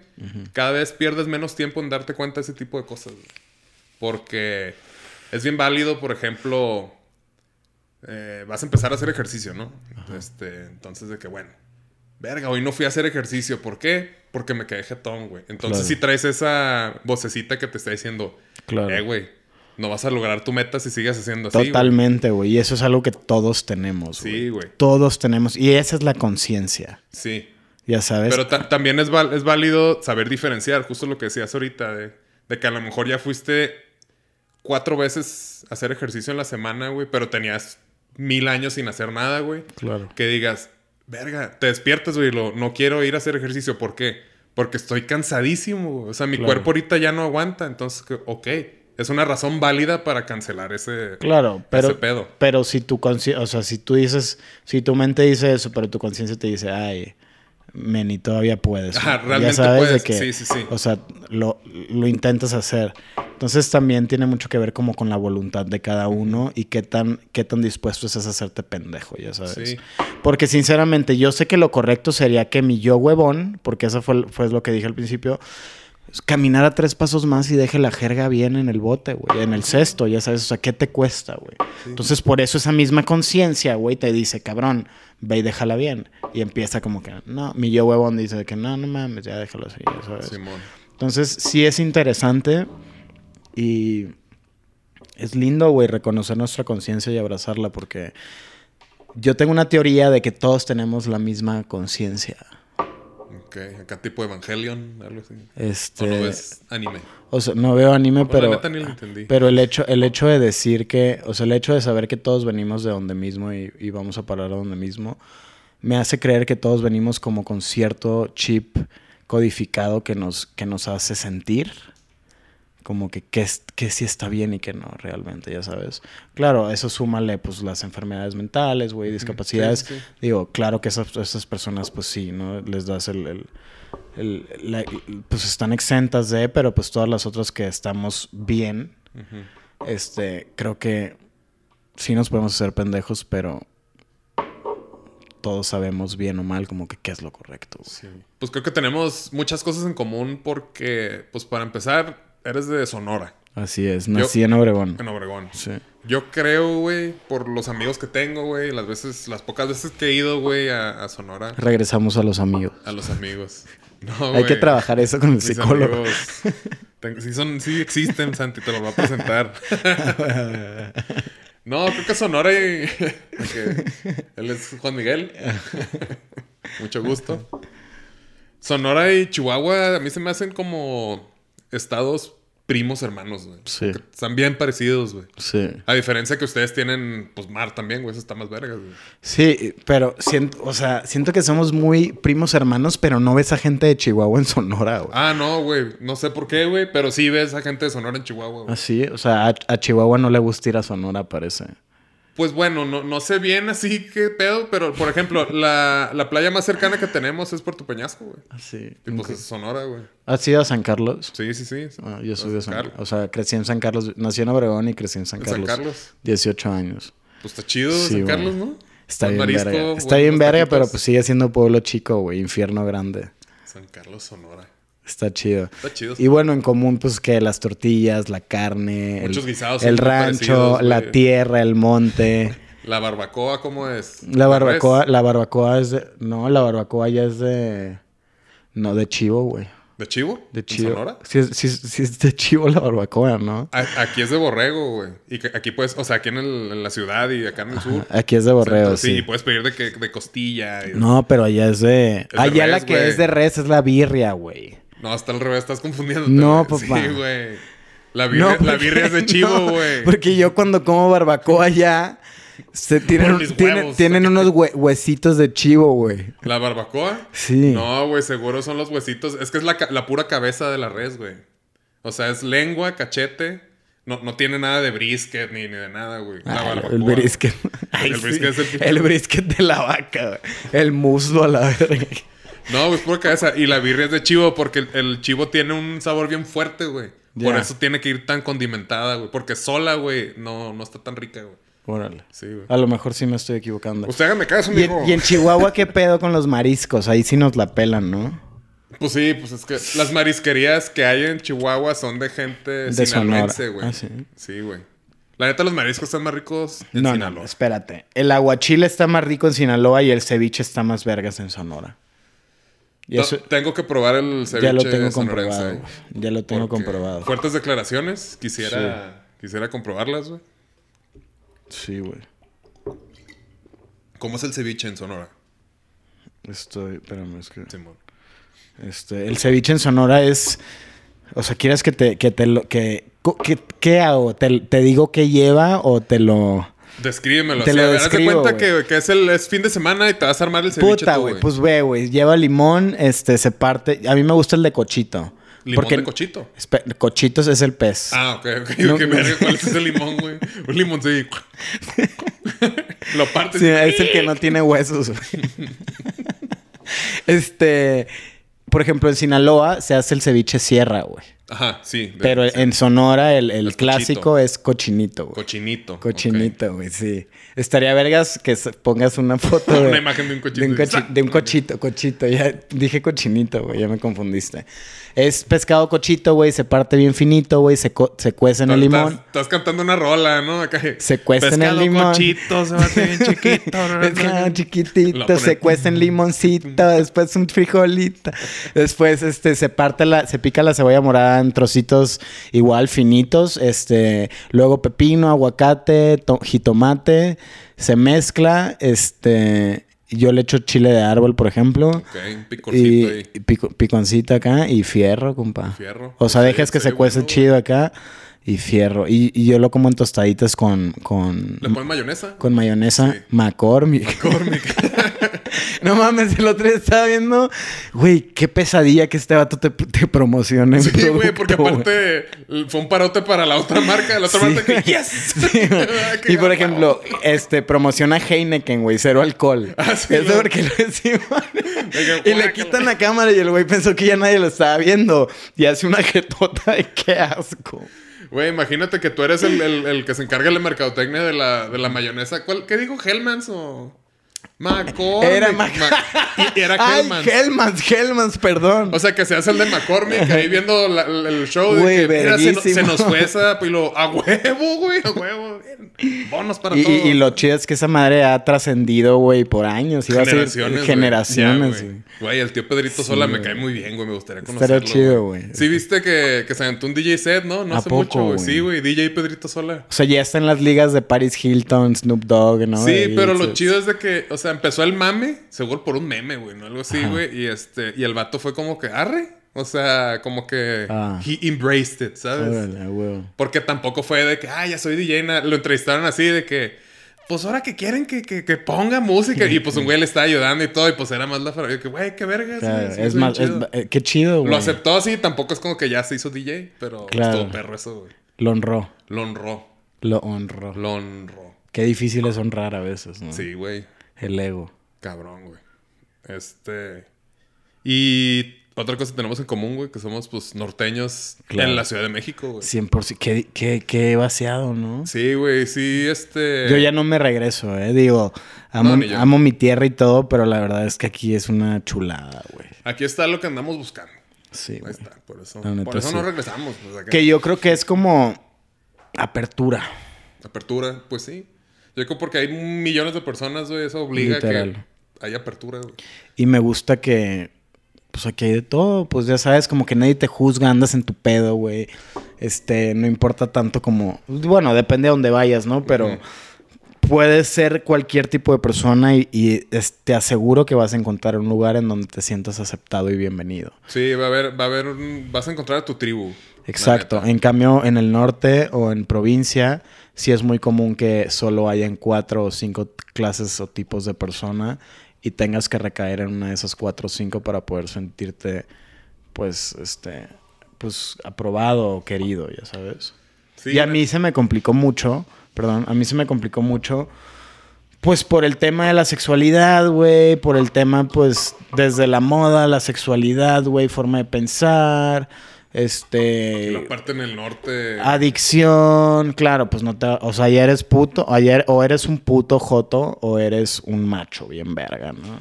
Cada vez pierdes menos tiempo en darte cuenta de ese tipo de cosas, güey. Porque es bien válido, por ejemplo, eh, vas a empezar a hacer ejercicio, ¿no? Este, entonces de que, bueno, verga, hoy no fui a hacer ejercicio. ¿Por qué? Porque me quedé jetón, güey. Entonces Claro. si traes esa vocecita que te está diciendo, Claro. eh, güey, no vas a lograr tu meta si sigues haciendo así. güey". Totalmente, güey. Y eso es algo que todos tenemos. Sí, güey. Todos tenemos. Y esa es la conciencia. Sí. Ya sabes. Pero ta- también es válido saber diferenciar, justo lo que decías ahorita, de, de que a lo mejor ya fuiste cuatro veces a hacer ejercicio en la semana, güey, pero tenías mil años sin hacer nada, güey. Claro. Que digas, verga, te despiertas, güey, lo- no quiero ir a hacer ejercicio. ¿Por qué? Porque estoy cansadísimo, güey. O sea, mi Claro. cuerpo ahorita ya no aguanta. Entonces, ok, es una razón válida para cancelar ese, Claro, ese pero, pedo. pero si tu conciencia, o sea, si tú dices, si tu mente dice eso, pero tu conciencia te dice, ay, Meni, todavía puedes. Ajá, güey". realmente ya sabes puedes. de que, Sí, sí, sí. o sea, lo, lo intentas hacer. Entonces también tiene mucho que ver como con la voluntad de cada uno y qué tan, qué tan dispuesto estás a hacerte pendejo, ya sabes. Sí. Porque sinceramente yo sé que lo correcto sería que mi yo huevón, porque eso fue, fue lo que dije al principio, es caminar a tres pasos más y deje la jerga bien en el bote, güey, en el cesto, ya sabes, o sea, ¿qué te cuesta, güey? Entonces por eso esa misma conciencia, güey, te dice, cabrón, ve y déjala bien. Y empieza como que, no, mi yo huevón dice que no, no mames, ya déjalo así, ya sabes. Simón. Entonces, sí es interesante y es lindo, güey, reconocer nuestra conciencia y abrazarla porque yo tengo una teoría de que todos tenemos la misma conciencia. Ok. Acá tipo Evangelion, algo así. Este, ¿O no ves anime? O sea, no veo anime, la pero. neta ni lo entendí. Pero el hecho, el hecho de decir que. O sea, el hecho de saber que todos venimos de donde mismo y, y vamos a parar a donde mismo. Me hace creer que todos venimos como con cierto chip codificado que nos, que nos hace sentir. Como que, es- que sí está bien y que no, realmente, ya sabes. Claro, eso súmale pues las enfermedades mentales, güey, discapacidades. sí, sí. Digo, claro que esas, esas personas, pues sí, ¿no? Les das el... el- el- la- pues están exentas de, pero pues todas las otras que estamos bien, Ujú. este, creo que sí nos podemos hacer pendejos, pero todos sabemos bien o mal como que qué es lo correcto. Sí. Pues creo que tenemos muchas cosas en común porque, pues para empezar, eres de Sonora, Así es, nací en Obregón. en Obregón. Sí. Yo creo, güey, por los amigos que tengo, güey, las veces, las pocas veces que he ido, güey, a, a Sonora, Regresamos a los amigos. a los amigos. No, Hay que trabajar eso con el Mis psicólogo. amigos, sí, son, sí existen, Santi, te los voy a presentar. no, creo que Sonora y... él es Juan Miguel. Mucho gusto. Sonora y Chihuahua a mí se me hacen como estados primos hermanos, güey. Sí. Están bien parecidos, güey. Sí. A diferencia que ustedes tienen, pues, mar también, güey. Eso está más vergas, güey. Sí, pero siento, o sea, siento que somos muy primos hermanos, pero no ves a gente de Chihuahua en Sonora, güey. Ah, no, güey. No sé por qué, güey. Pero sí ves a gente de Sonora en Chihuahua, güey. Así, o sea, a, a Chihuahua no le gusta ir a Sonora, parece. Pues bueno, no, no sé bien así qué pedo, pero por ejemplo, la, la playa más cercana que tenemos es Puerto Peñasco, güey. Así. Y pues es Sonora, güey. ¿Has ido a San Carlos? Sí, sí, sí. Ah, yo soy de San Carlos. Carlos. O sea, crecí en San Carlos. Nací en Obregón y crecí en San En San Carlos. Carlos. 18 años. Pues está chido Sí, San güey. Carlos, ¿no? Está bien marisco, verga. Está bien verga, pero pues sigue siendo pueblo chico, güey. Infierno grande. San Carlos, Sonora. Está chido. Está chido. Y bueno, en común, pues que las tortillas, la carne, Muchos el, guisados el rancho, la güey. tierra, el monte. La barbacoa, ¿cómo es? La ¿De barbacoa, la barbacoa es de. No, la barbacoa ya es de. No, de chivo, güey. ¿De chivo? De ¿En chivo. Sonora? Sí, es- sí, sí es de chivo la barbacoa, ¿no? A- Aquí es de borrego, güey. Y aquí puedes, o sea, aquí en, el- en la ciudad y acá en el sur. Aquí es de borrego, sí. y puedes pedir de, que, de costilla. y- No, pero allá es de. allá res, la que güey. es de res es la birria, güey. No, está al revés, estás confundiendo. No, papá. Sí, güey. La birria, la porque- birria es de chivo, no, güey. porque yo cuando como barbacoa allá. Se tienen, unos hue- huesitos de chivo, güey. ¿La barbacoa? Sí. No, güey, seguro son los huesitos. Es que es la, pura cabeza de la res, güey. O sea, es lengua, cachete. No, no tiene nada de brisket ni, ni de nada, güey. La Ah, barbacoa. el brisket. Ay, El sí. brisket es el El brisket de la vaca, güey. El muslo a la verga. No, güey, es pura cabeza. Y la birria es de chivo porque el, el chivo tiene un sabor bien fuerte, güey. Por eso tiene que ir tan condimentada, güey. Porque sola, güey, no, no está tan rica, güey. Órale. Sí, güey. A lo mejor sí me estoy equivocando. Usted hágame caso, Y mijo. y en Chihuahua, ¿qué pedo con los mariscos? Ahí sí nos la pelan, ¿no? Pues sí, pues es que las marisquerías que hay en Chihuahua son de gente De sinaloense, güey. Ah, ¿sí? Sí, güey. La neta, los mariscos están más ricos en No, no, Sinaloa. espérate. El aguachile está más rico en Sinaloa y el ceviche está más vergas en Sonora. Y To- eso Tengo que probar el ceviche ya lo tengo comprobado. Ya lo tengo comprobado. Fuertes declaraciones. Quisiera, quisiera comprobarlas, güey. Sí, güey. ¿Cómo es el ceviche en Sonora? Estoy, espérame, es que... Simón. Este, el ceviche en Sonora es... O sea, ¿quieres que te, que te lo... Que- ¿Qué hago? ¿Te, te digo qué lleva o te lo... Descríbemelo. Te así, lo de describo, cuenta que, que es, el, es fin de semana y te vas a armar el ceviche Puta, güey. Pues ve, güey. Lleva limón, este, se parte... A mí me gusta el de cochito. Limón porque- de cochito. Cochitos es el pez. Ah, ok, ok. No, ¿Qué no. verga? ¿Cuál es ese limón, güey? Un limoncillo. Lo partes. Sí, es el que no tiene huesos. güey. este, por ejemplo, en Sinaloa se hace el ceviche sierra, güey. Ajá, sí. Pero sí. en Sonora el, clásico cochito. es cochinito, güey. Cochinito. Cochinito, güey, sí. Estaría vergas que pongas una foto de... Una imagen de un cochito. De un, cochi- de un cochito, cochito. Ya dije cochinito, güey. Ya me confundiste. Es pescado cochito, güey. Se parte bien finito, güey. Se, co- se cuece en el limón. Estás, cantando una rola, ¿no? Acá. Se cuece en el limón. cochito, se bate bien chiquito. Pescado chiquitito, se cuece en limoncito, después un frijolito, después este se parte la, se pica la cebolla morada en trocitos igual finitos, este, luego pepino, aguacate, to- jitomate, se mezcla, este, yo le echo chile de árbol, por ejemplo. Ok, picorcito Y, ahí. pico- piconcito acá y fierro, compa. Fierro. O sea, Sí, dejas que sí, se cuece bueno, chido acá y fierro. Y, y yo lo como en tostaditas con, con, ¿Le pones mayonesa? con mayonesa Sí. McCormick. no mames, el otro día estaba viendo, güey, qué pesadilla que este vato te, te promocione. Sí, güey, porque güey. aparte fue un parote para la otra marca. La otra Sí. marca que, ¡yes! Sí, y por ejemplo, este promociona Heineken, güey, cero alcohol. Ah, sí, Eso lo- porque lo decimos. Y le quitan la cámara y el güey pensó que ya nadie lo estaba viendo. Y hace una jetota de qué asco. Güey, imagínate que tú eres el, el- el que se encarga de la mercadotecnia de la, de la mayonesa. ¿Cuál, ¿Qué dijo? ¿Hellmans o...? McCormick. Era Mac- Ma- era Ay, Hellmans. Perdón. O sea, que se hace el de McCormick ahí viendo la- la- el show. Güey, de que, mira, se, se nos fue esa... Y lo, a huevo, güey, a huevo. Bonos para y, todos. y- y lo chido es que esa madre ha trascendido, güey, por años. Iba a ser Generaciones. güey. generaciones, el tío Pedrito Sí, Sola me cae muy bien, güey. Me gustaría Estaría conocerlo. chido, güey. Sí, viste que, que se aventó un DJ set, ¿no? No ¿A hace poco, mucho, güey. Sí, güey. DJ Pedrito Sola. O sea, ya está en las ligas de Paris Hilton, Snoop Dogg, ¿no? Sí, Ahí, pero lo chido es de que, o sea, empezó el mame, seguro por un meme, güey, ¿no? Algo así, güey. Y este, y el vato fue como que, arre. O sea, como que Ah. he embraced it, ¿sabes? Órale, a huevo. Porque tampoco fue de que, ah, ya soy DJ. Lo entrevistaron así de que, pues ahora que quieren que, que, que ponga música. Y pues un güey le estaba ayudando y todo. Y pues era más la farmacia. Que, güey, qué verga. sí, Claro, sí, es más, es- chido". eh, qué chido, güey. Lo aceptó así, tampoco es como que ya se hizo DJ, pero Claro. estuvo perro eso, güey. Lo honró. Lo honró. Lo honró. Lo honró. Qué difícil es honrar a veces, ¿no? Sí, güey. El ego. Cabrón, güey. Este. Y otra cosa que tenemos en común, güey, que somos, pues, norteños Claro. en la Ciudad de México, güey. 100%. Qué, qué, qué vaciado, ¿no? Sí, güey, sí, este. Yo ya no me regreso, ¿eh? Digo, amo, No, amo mi tierra y todo, pero la verdad es que aquí es una chulada, güey. Aquí está lo que andamos buscando. Sí, Ahí güey. está, por eso. Neta, por eso sí. no regresamos. Pues. Que yo creo que es como apertura. Apertura, pues sí. Yo creo porque hay millones de personas, güey, eso obliga a Literal. que haya apertura, güey. Y me gusta que, pues aquí hay de todo, pues ya sabes, como que nadie te juzga, andas en tu pedo, güey. Este, no importa tanto como, bueno, depende de dónde vayas, ¿no? Pero puedes ser cualquier tipo de persona y, y, es- te aseguro que vas a encontrar un lugar en donde te sientas aceptado y bienvenido. Sí, va a haber, va a haber, un- vas a encontrar a tu tribu. Exacto. En cambio, en el norte o en provincia, sí es muy común que solo hayan cuatro o cinco clases o tipos de persona y tengas que recaer en una de esas cuatro o cinco para poder sentirte, pues, este, pues, aprobado o querido, ya sabes. Sí, y a mí se me complicó mucho, perdón, a mí se me complicó mucho, pues por el tema de la sexualidad, güey, por el tema, pues, desde la moda, la sexualidad, güey, forma de pensar, este... La parte en el norte. Adicción, claro, pues no te... O sea, ya eres puto, ayer, o eres un puto joto o eres un macho bien verga, ¿no?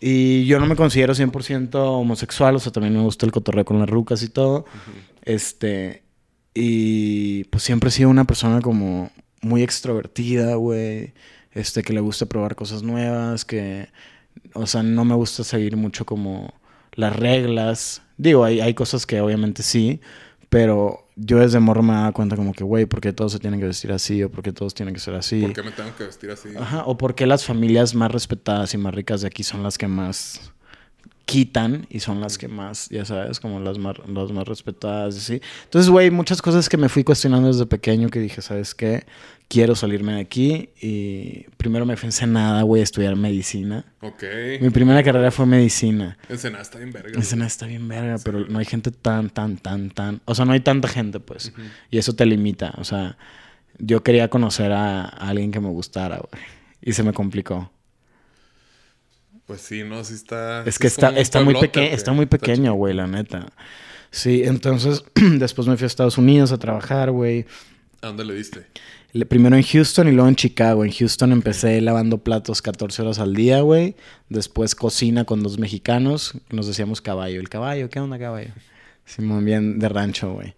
Y yo no me considero 100% homosexual, o sea, también me gusta el cotorreo con las rucas y todo. Este... Y pues siempre he sido una persona como muy extrovertida, güey. Este, que le gusta probar cosas nuevas, que... O sea, no me gusta seguir mucho como las reglas. Digo, hay, hay cosas que obviamente sí, pero yo desde morro me daba cuenta como que, güey, ¿por qué todos se tienen que vestir así? ¿O por qué todos tienen que ser así? ¿Por qué me tengo que vestir así? Ajá, o por qué las familias más respetadas y más ricas de aquí son las que más quitan y son las que más, ya sabes, como las más, las más respetadas, así. Entonces, güey, muchas cosas que me fui cuestionando desde pequeño que dije, ¿sabes qué? Quiero salirme de aquí y primero me fui a Ensenada, güey, a estudiar medicina. Ok. Mi primera carrera fue medicina. Ensenada está bien verga. Ensenada está bien verga, pero no hay gente tan, tan, tan, tan... O sea, no hay tanta gente, pues. Y eso te limita. O sea, yo quería conocer a, a alguien que me gustara, güey. Y se me complicó. Pues sí, no, sí está. Es que está, muy pueblote, pequeño, ¿o qué? está muy pequeño, güey, la neta. Sí, entonces después me fui a Estados Unidos a trabajar, güey. ¿A dónde le diste? Primero en Houston y luego en Chicago. En Houston empecé lavando platos 14 horas al día, güey. Después cocina con dos mexicanos. Nos decíamos caballo. El caballo, ¿qué onda caballo? Simón, bien de rancho, güey.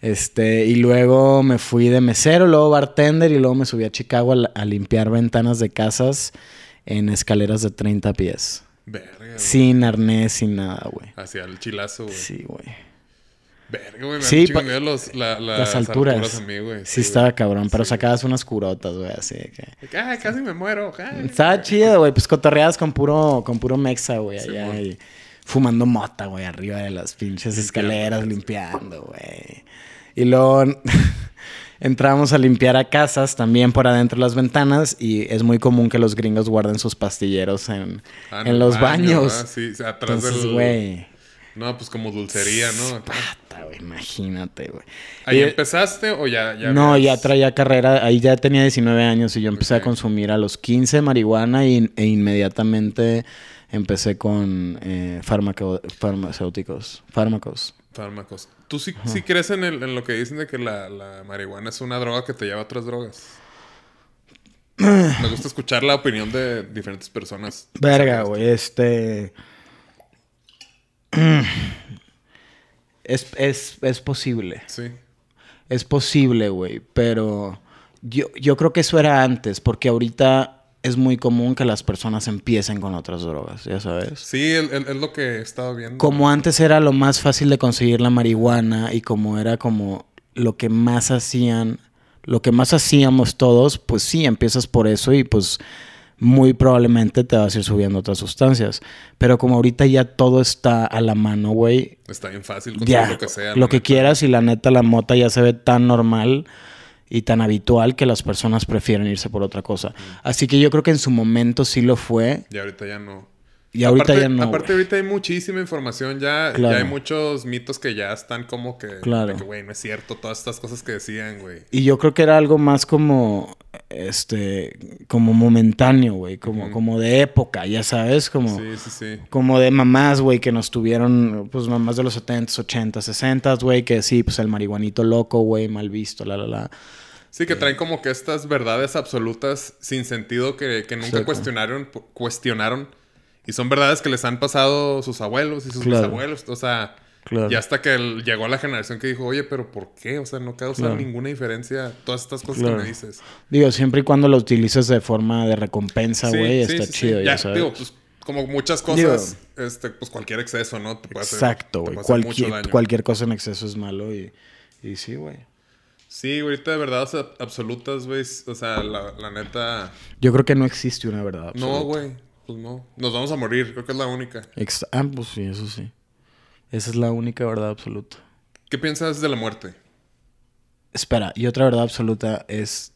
Este, y luego me fui de mesero, luego bartender y luego me subí a Chicago a, a limpiar ventanas de casas en escaleras de 30 pies. Verga. Sin arnés, sin nada, güey. Hacia el chilazo, güey. Sí, güey. Verga, güey. Me Sí, pa- los, la- las, Las alturas. a mí, güey. Sí, güey. estaba cabrón, pero Sí. sacabas unas curotas, güey, así que... Ay, casi me muero. ay". Estaba chido, güey. Pues cotorreadas con puro, con puro mexa, güey, allá. y fumando mota, güey, arriba de las pinches escaleras, limpiando, güey. Y luego entramos a limpiar a casas también por adentro de las ventanas. Y es muy común que los gringos guarden sus pastilleros en, Ah, en los baño, baños. ¿verdad? Sí, atrás Entonces, del... güey. No, pues como dulcería, ¿no? Pata, güey, imagínate, güey. ¿Ahí Y- empezaste o ya? ya no, habías- ya traía carrera, ahí ya tenía 19 años y yo empecé a consumir a los 15 marihuana y, e inmediatamente empecé con eh, farmacéuticos, fármacos. Fármacos. ¿Tú sí, sí crees en, el- en lo que dicen de que la, la marihuana es una droga que te lleva a otras drogas? Me gusta escuchar la opinión de diferentes personas. Verga, güey, este... Es, es, es posible. Sí. Es posible, güey, pero yo, yo creo que eso era antes, porque ahorita es muy común que las personas empiecen con otras drogas, ya sabes. Sí, es, lo que he estado viendo. Como antes era lo más fácil de conseguir la marihuana y como era como lo que más hacían, lo que más hacíamos todos, pues sí, empiezas por eso y pues muy probablemente te vas a ir subiendo otras sustancias. Pero como ahorita ya todo está a la mano, güey, Está bien fácil conseguir ya, lo que sea. lo que neta. quieras y la neta la mota ya se ve tan normal y tan habitual que las personas prefieren irse por otra cosa. Así que yo creo que en su momento sí lo fue Y ahorita ya no. Y ahorita aparte, ya no. Aparte, ahorita hay muchísima información. Ya, Claro. ya hay muchos mitos que ya están como que. Claro. güey, no es cierto. Todas estas cosas que decían, güey. Y yo creo que era algo más como, este, como momentáneo, güey, como, como de época, ya sabes, como, Sí, sí, sí. como de mamás, güey, que nos tuvieron, pues mamás de los 70s, 80s, 60s, güey, que sí, pues el marihuanito loco, güey, mal visto, la, la, la. Sí, que traen como que estas verdades absolutas sin sentido que, que nunca cuestionaron, cuestionaron. Y son verdades que les han pasado sus abuelos y sus Claro. bisabuelos. O sea, Claro. y hasta que llegó la generación que dijo, oye, pero ¿por qué? O sea, no causa Claro. ninguna diferencia todas estas cosas Claro. que me dices. Digo, siempre y cuando lo utilices de forma de recompensa, güey, sí, está sí, sí. chido, ya, Ya, sabes. digo, pues como muchas cosas, este, pues cualquier exceso, ¿no? Te puede hacer- Exacto, güey. Cualquier, cualquier cosa en exceso es malo y, y sí, güey. Sí, ahorita de verdades ab- absolutas, güey. O sea, la, la neta. Yo creo que no existe una verdad. No, absoluta. güey. Pues no. Nos vamos a morir. Creo que es la única. Ex- ah, pues sí, eso sí. Esa es la única verdad absoluta. ¿Qué piensas de la muerte? Espera, y otra verdad absoluta es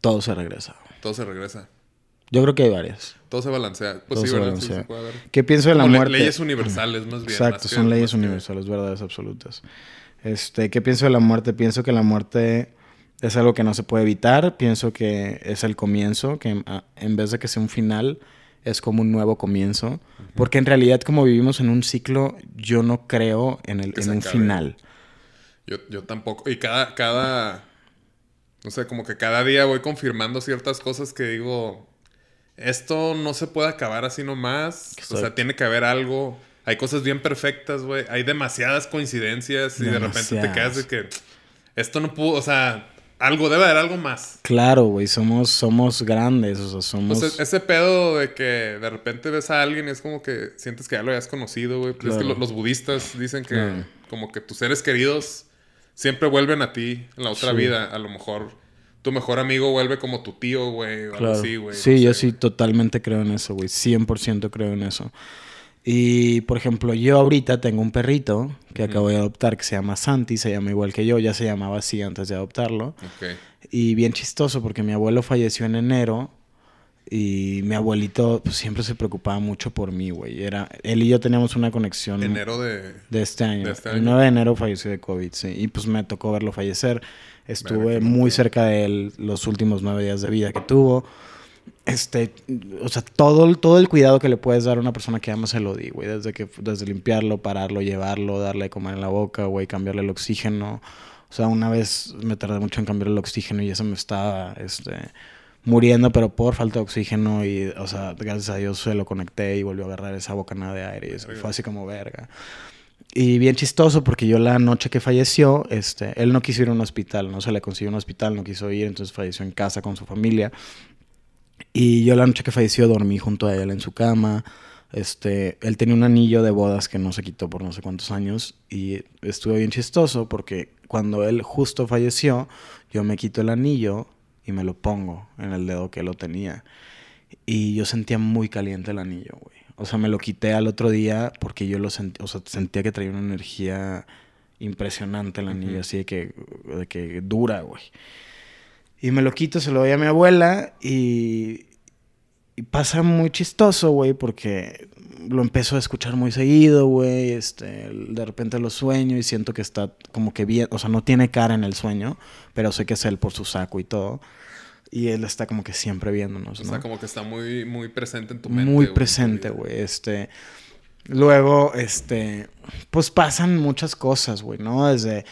todo se regresa. Todo se regresa. Yo creo que hay varias. Todo se balancea. Pues Todo sí, se balancea. se puede ver. ¿Qué pienso de la Como le- muerte? leyes universales, más bien. Exacto, más son leyes universales, verdades absolutas. Este, ¿qué pienso de la muerte? Pienso que la muerte es algo que no se puede evitar. Pienso que es el comienzo, que ah, en vez de que sea un final, es como un nuevo comienzo. Porque en realidad, como vivimos en un ciclo, yo no creo en, el, en un acabe. final. Yo, yo tampoco. Y cada, cada. No sé, como que cada día voy confirmando ciertas cosas que digo. Esto no se puede acabar así nomás. O sea, tiene que haber algo. Hay cosas bien perfectas, güey. Hay demasiadas coincidencias y de repente te quedas de que. Esto no pudo. O sea, algo, debe haber algo más. Claro, güey, somos, somos grandes, o sea, somos... Pues ese pedo de que de repente ves a alguien y es como que sientes que ya lo hayas conocido, güey. Es que lo- los budistas dicen que Claro. como que tus seres queridos siempre vuelven a ti en la otra Sí. vida. A lo mejor tu mejor amigo vuelve como tu tío, güey, o algo Claro. así, güey. Sí, no yo sé, sí totalmente creo en eso, güey. 100% creo en eso. Y, por ejemplo, yo ahorita tengo un perrito que acabo de adoptar que se llama Santi, se llama igual que yo, ya se llamaba así antes de adoptarlo. Ok. Y bien chistoso porque mi abuelo falleció en enero y mi abuelito pues, siempre se preocupaba mucho por mí, güey. Era, él y yo teníamos una conexión Enero de... de este año. de este El año. 9 de enero falleció de COVID, sí. Y pues me tocó verlo fallecer. Estuve Verga, muy cerca de él los últimos nueve días de vida que tuvo. Este, o sea, todo, todo el cuidado que le puedes dar a una persona que amas se lo di, güey. Desde, que, desde limpiarlo, pararlo, llevarlo, darle de comer en la boca, güey, cambiarle el oxígeno. O sea, una vez me tardé mucho en cambiar el oxígeno y eso me estaba, este, muriendo, pero por falta de oxígeno y, o sea, gracias a Dios se lo conecté y volvió a agarrar esa bocanada de aire y fue así como verga. Y bien chistoso porque yo la noche que falleció, este, él no quiso ir a un hospital, no se le consiguió un hospital, no quiso ir, entonces falleció en casa con su familia. Y yo la noche que falleció dormí junto a él en su cama. este, él tenía un anillo de bodas que no se quitó por no sé cuántos años y estuvo bien chistoso porque cuando él justo falleció, yo me quito el anillo y me lo pongo en el dedo que lo tenía. Y yo sentía muy caliente el anillo, güey. O sea, me lo quité al otro día porque yo lo sentía, o sea, sentía que traía una energía impresionante el anillo, así de que, de que dura, güey. Y me lo quito, se lo doy a mi abuela y, y pasa muy chistoso, güey, porque lo empiezo a escuchar muy seguido, güey. Este, de repente lo sueño y siento que está como que bien, o sea, no tiene cara en el sueño, pero sé que es él por su saco y todo. Y él está como que siempre viéndonos, ¿no? O sea, como que está muy, muy presente en tu mente. Muy presente, güey. Este. Luego, este. Pues pasan muchas cosas, güey, ¿no? Desde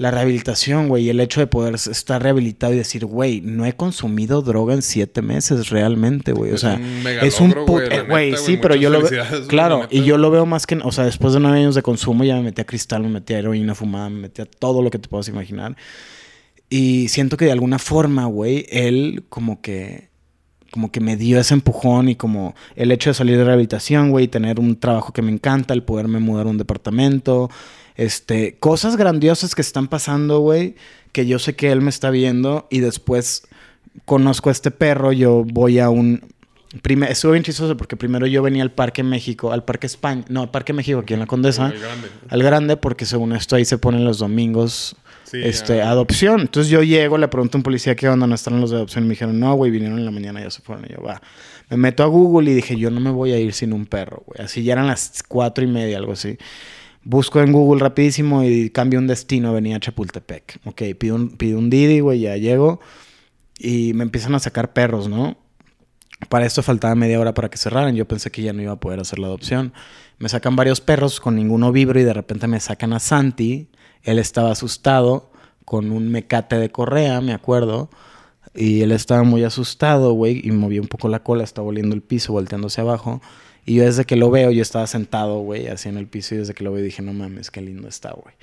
la rehabilitación, güey, y el hecho de poder estar rehabilitado y decir, güey, no he consumido droga en siete meses realmente, güey. O sea, es un güey, sí, pero yo lo veo, claro, y yo lo veo más que, o sea, después de nueve años de consumo ya me metí a cristal, me metí a heroína fumada, me metí a todo lo que te puedas imaginar. Y siento que de alguna forma, güey, él como que como que me dio ese empujón y como el hecho de salir de rehabilitación, güey, tener un trabajo que me encanta, el poderme mudar a un departamento, este, cosas grandiosas que están pasando, güey, que yo sé que él me está viendo y después conozco a este perro, yo voy a un... Primer, estuvo bien chistoso porque primero yo venía al Parque México, al Parque España, no, al Parque México aquí en la Condesa, al grande, al grande porque según esto ahí se ponen los domingos este, adopción. Entonces yo llego, le pregunto a un policía qué onda, no están los de adopción. Y me dijeron, no, güey, vinieron en la mañana, ya se fueron. Y yo, va. Me meto a Google y dije, yo no me voy a ir sin un perro, güey. Así ya eran las cuatro y media, algo así. Busco en Google rapidísimo y cambio un destino, venía a Chapultepec. Ok, pido un, pido un Didi, güey, ya llego. Y me empiezan a sacar perros, ¿no? Para esto faltaba media hora para que cerraran. Yo pensé que ya no iba a poder hacer la adopción. Me sacan varios perros con ninguno vibro y de repente me sacan a Santi, él estaba asustado con un mecate de correa, me acuerdo. Y él estaba muy asustado, güey, y movía un poco la cola, estaba oliendo el piso, volteándose abajo. Y yo desde que lo veo, yo estaba sentado, güey, así en el piso, y desde que lo veo dije, no mames, qué lindo está, güey.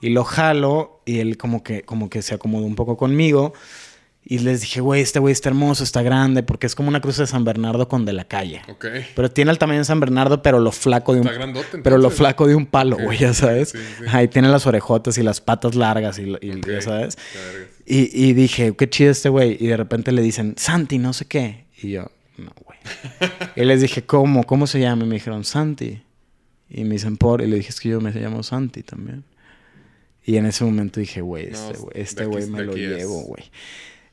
Y lo jalo, y él como que, como que se acomodó un poco conmigo. Y les dije, güey, este güey está hermoso, está grande, porque es como una cruz de San Bernardo con de la calle. Ok. Pero tiene el tamaño de San Bernardo, pero lo flaco de un... Está grandote, Pero lo flaco de un palo, güey, ya sabes. Ahí tiene las orejotas y las patas largas y, ya sabes. Y, y, dije, qué chido este güey. Y de repente le dicen, Santi, no sé qué. Y yo, no, güey. y les dije, ¿cómo? ¿Cómo se llama? Y me dijeron, Santi. Y me dicen, por... Y le dije, es que yo me llamo Santi también. Y en ese momento dije, güey, este güey este me lo llevo, güey.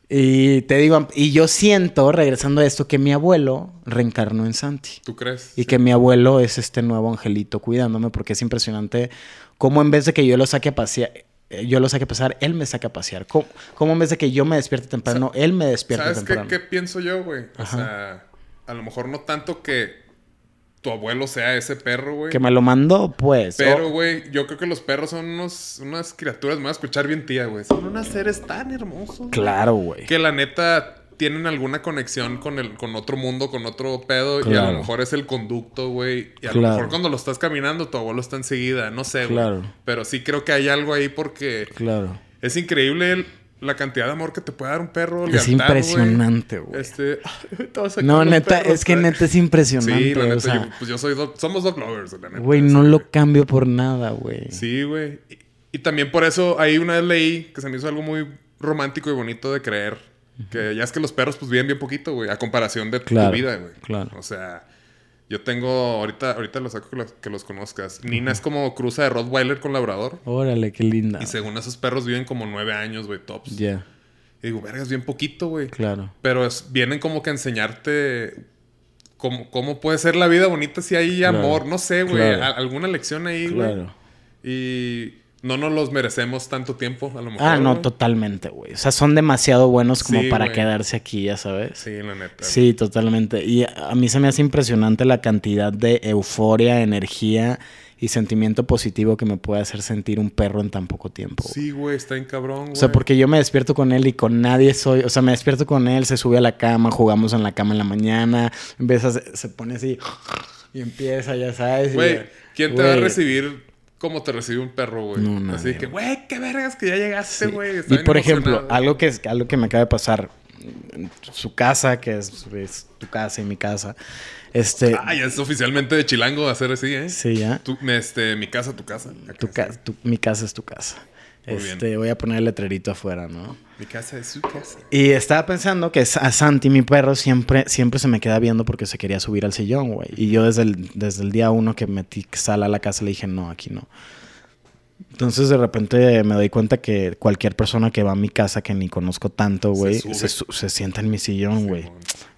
Y te digo, y yo siento, regresando a esto, que mi abuelo reencarnó en Santi. ¿Tú crees? Y que mi abuelo es este nuevo angelito cuidándome, porque es impresionante cómo en vez de que yo lo saque a pasear, yo lo saque a pasar, él me saca a pasear. Cómo, en vez de que yo me despierte temprano, él me despierta temprano. ¿Sabes qué, qué pienso yo, güey? O sea, a lo mejor no tanto que tu abuelo sea ese perro, güey. Que me lo mandó, pues. Pero, güey, yo creo que los perros son unos, unas criaturas, me voy a escuchar bien tía, güey. Son unos seres tan hermosos. Claro, güey. Que la neta tienen alguna conexión con el con otro mundo, con otro pedo y a lo mejor es el conducto, güey, y a lo mejor cuando lo estás caminando tu abuelo está enseguida, no sé, güey. Claro. Pero sí creo que hay algo ahí porque Claro. Es increíble el, la cantidad de amor que te puede dar un perro. Es impresionante, güey. Este, no, neta, es que neta es impresionante. Sí, la neta, yo, pues yo soy somos dog lovers, la neta. Güey, no lo cambio por nada, güey. Sí, güey. Y, también por eso ahí una vez leí que se me hizo algo muy romántico y bonito de creer. Que ya es que los perros pues viven bien poquito, güey, a comparación de tu vida, güey. Claro. O sea, yo tengo, ahorita, ahorita lo saco que los, conozcas. Nina es como cruza de Rottweiler con Labrador. Órale, qué linda. Y según esos perros viven como nueve años, güey, tops. Ya. Y digo, verga, es bien poquito, güey. Claro. Pero vienen como que a enseñarte cómo, cómo puede ser la vida bonita si hay amor. No sé, güey. Alguna lección ahí, güey. Claro. Y no nos los merecemos tanto tiempo, a lo mejor. Ah, no, totalmente, güey. O sea, son demasiado buenos como para quedarse aquí, ya sabes. Sí, la neta. Sí, totalmente. Y a mí se me hace impresionante la cantidad de euforia, energía y sentimiento positivo que me puede hacer sentir un perro en tan poco tiempo. Sí, güey, está en cabrón, güey. O sea, porque yo me despierto con él y con nadie soy. O sea, me despierto con él, se sube a la cama, jugamos en la cama en la mañana, empieza, se, pone así y empieza, ya sabes. Güey, ¿quién te va a recibir cómo te recibe un perro, güey. Así que, güey, qué vergas que ya llegaste, güey. Y por ejemplo, algo que, algo que me acaba de pasar su casa, que es, es tu casa y mi casa. Este, Ah, ya es oficialmente de chilango hacer así, ¿eh? sí, ya. Tú- este, mi casa, tu casa. Tu ca- tu- mi casa es tu casa. Muy bien. Este, voy a poner el letrerito afuera, ¿no? Mi casa es su casa. Y estaba pensando que a Santi, mi perro, siempre, siempre se me queda viendo porque se quería subir al sillón, güey. Y yo desde el, desde el día uno que metí sal a la casa le dije, no, aquí no. Entonces de repente me doy cuenta que cualquier persona que va a mi casa que ni conozco tanto, güey, se, su- se sienta en mi sillón, güey.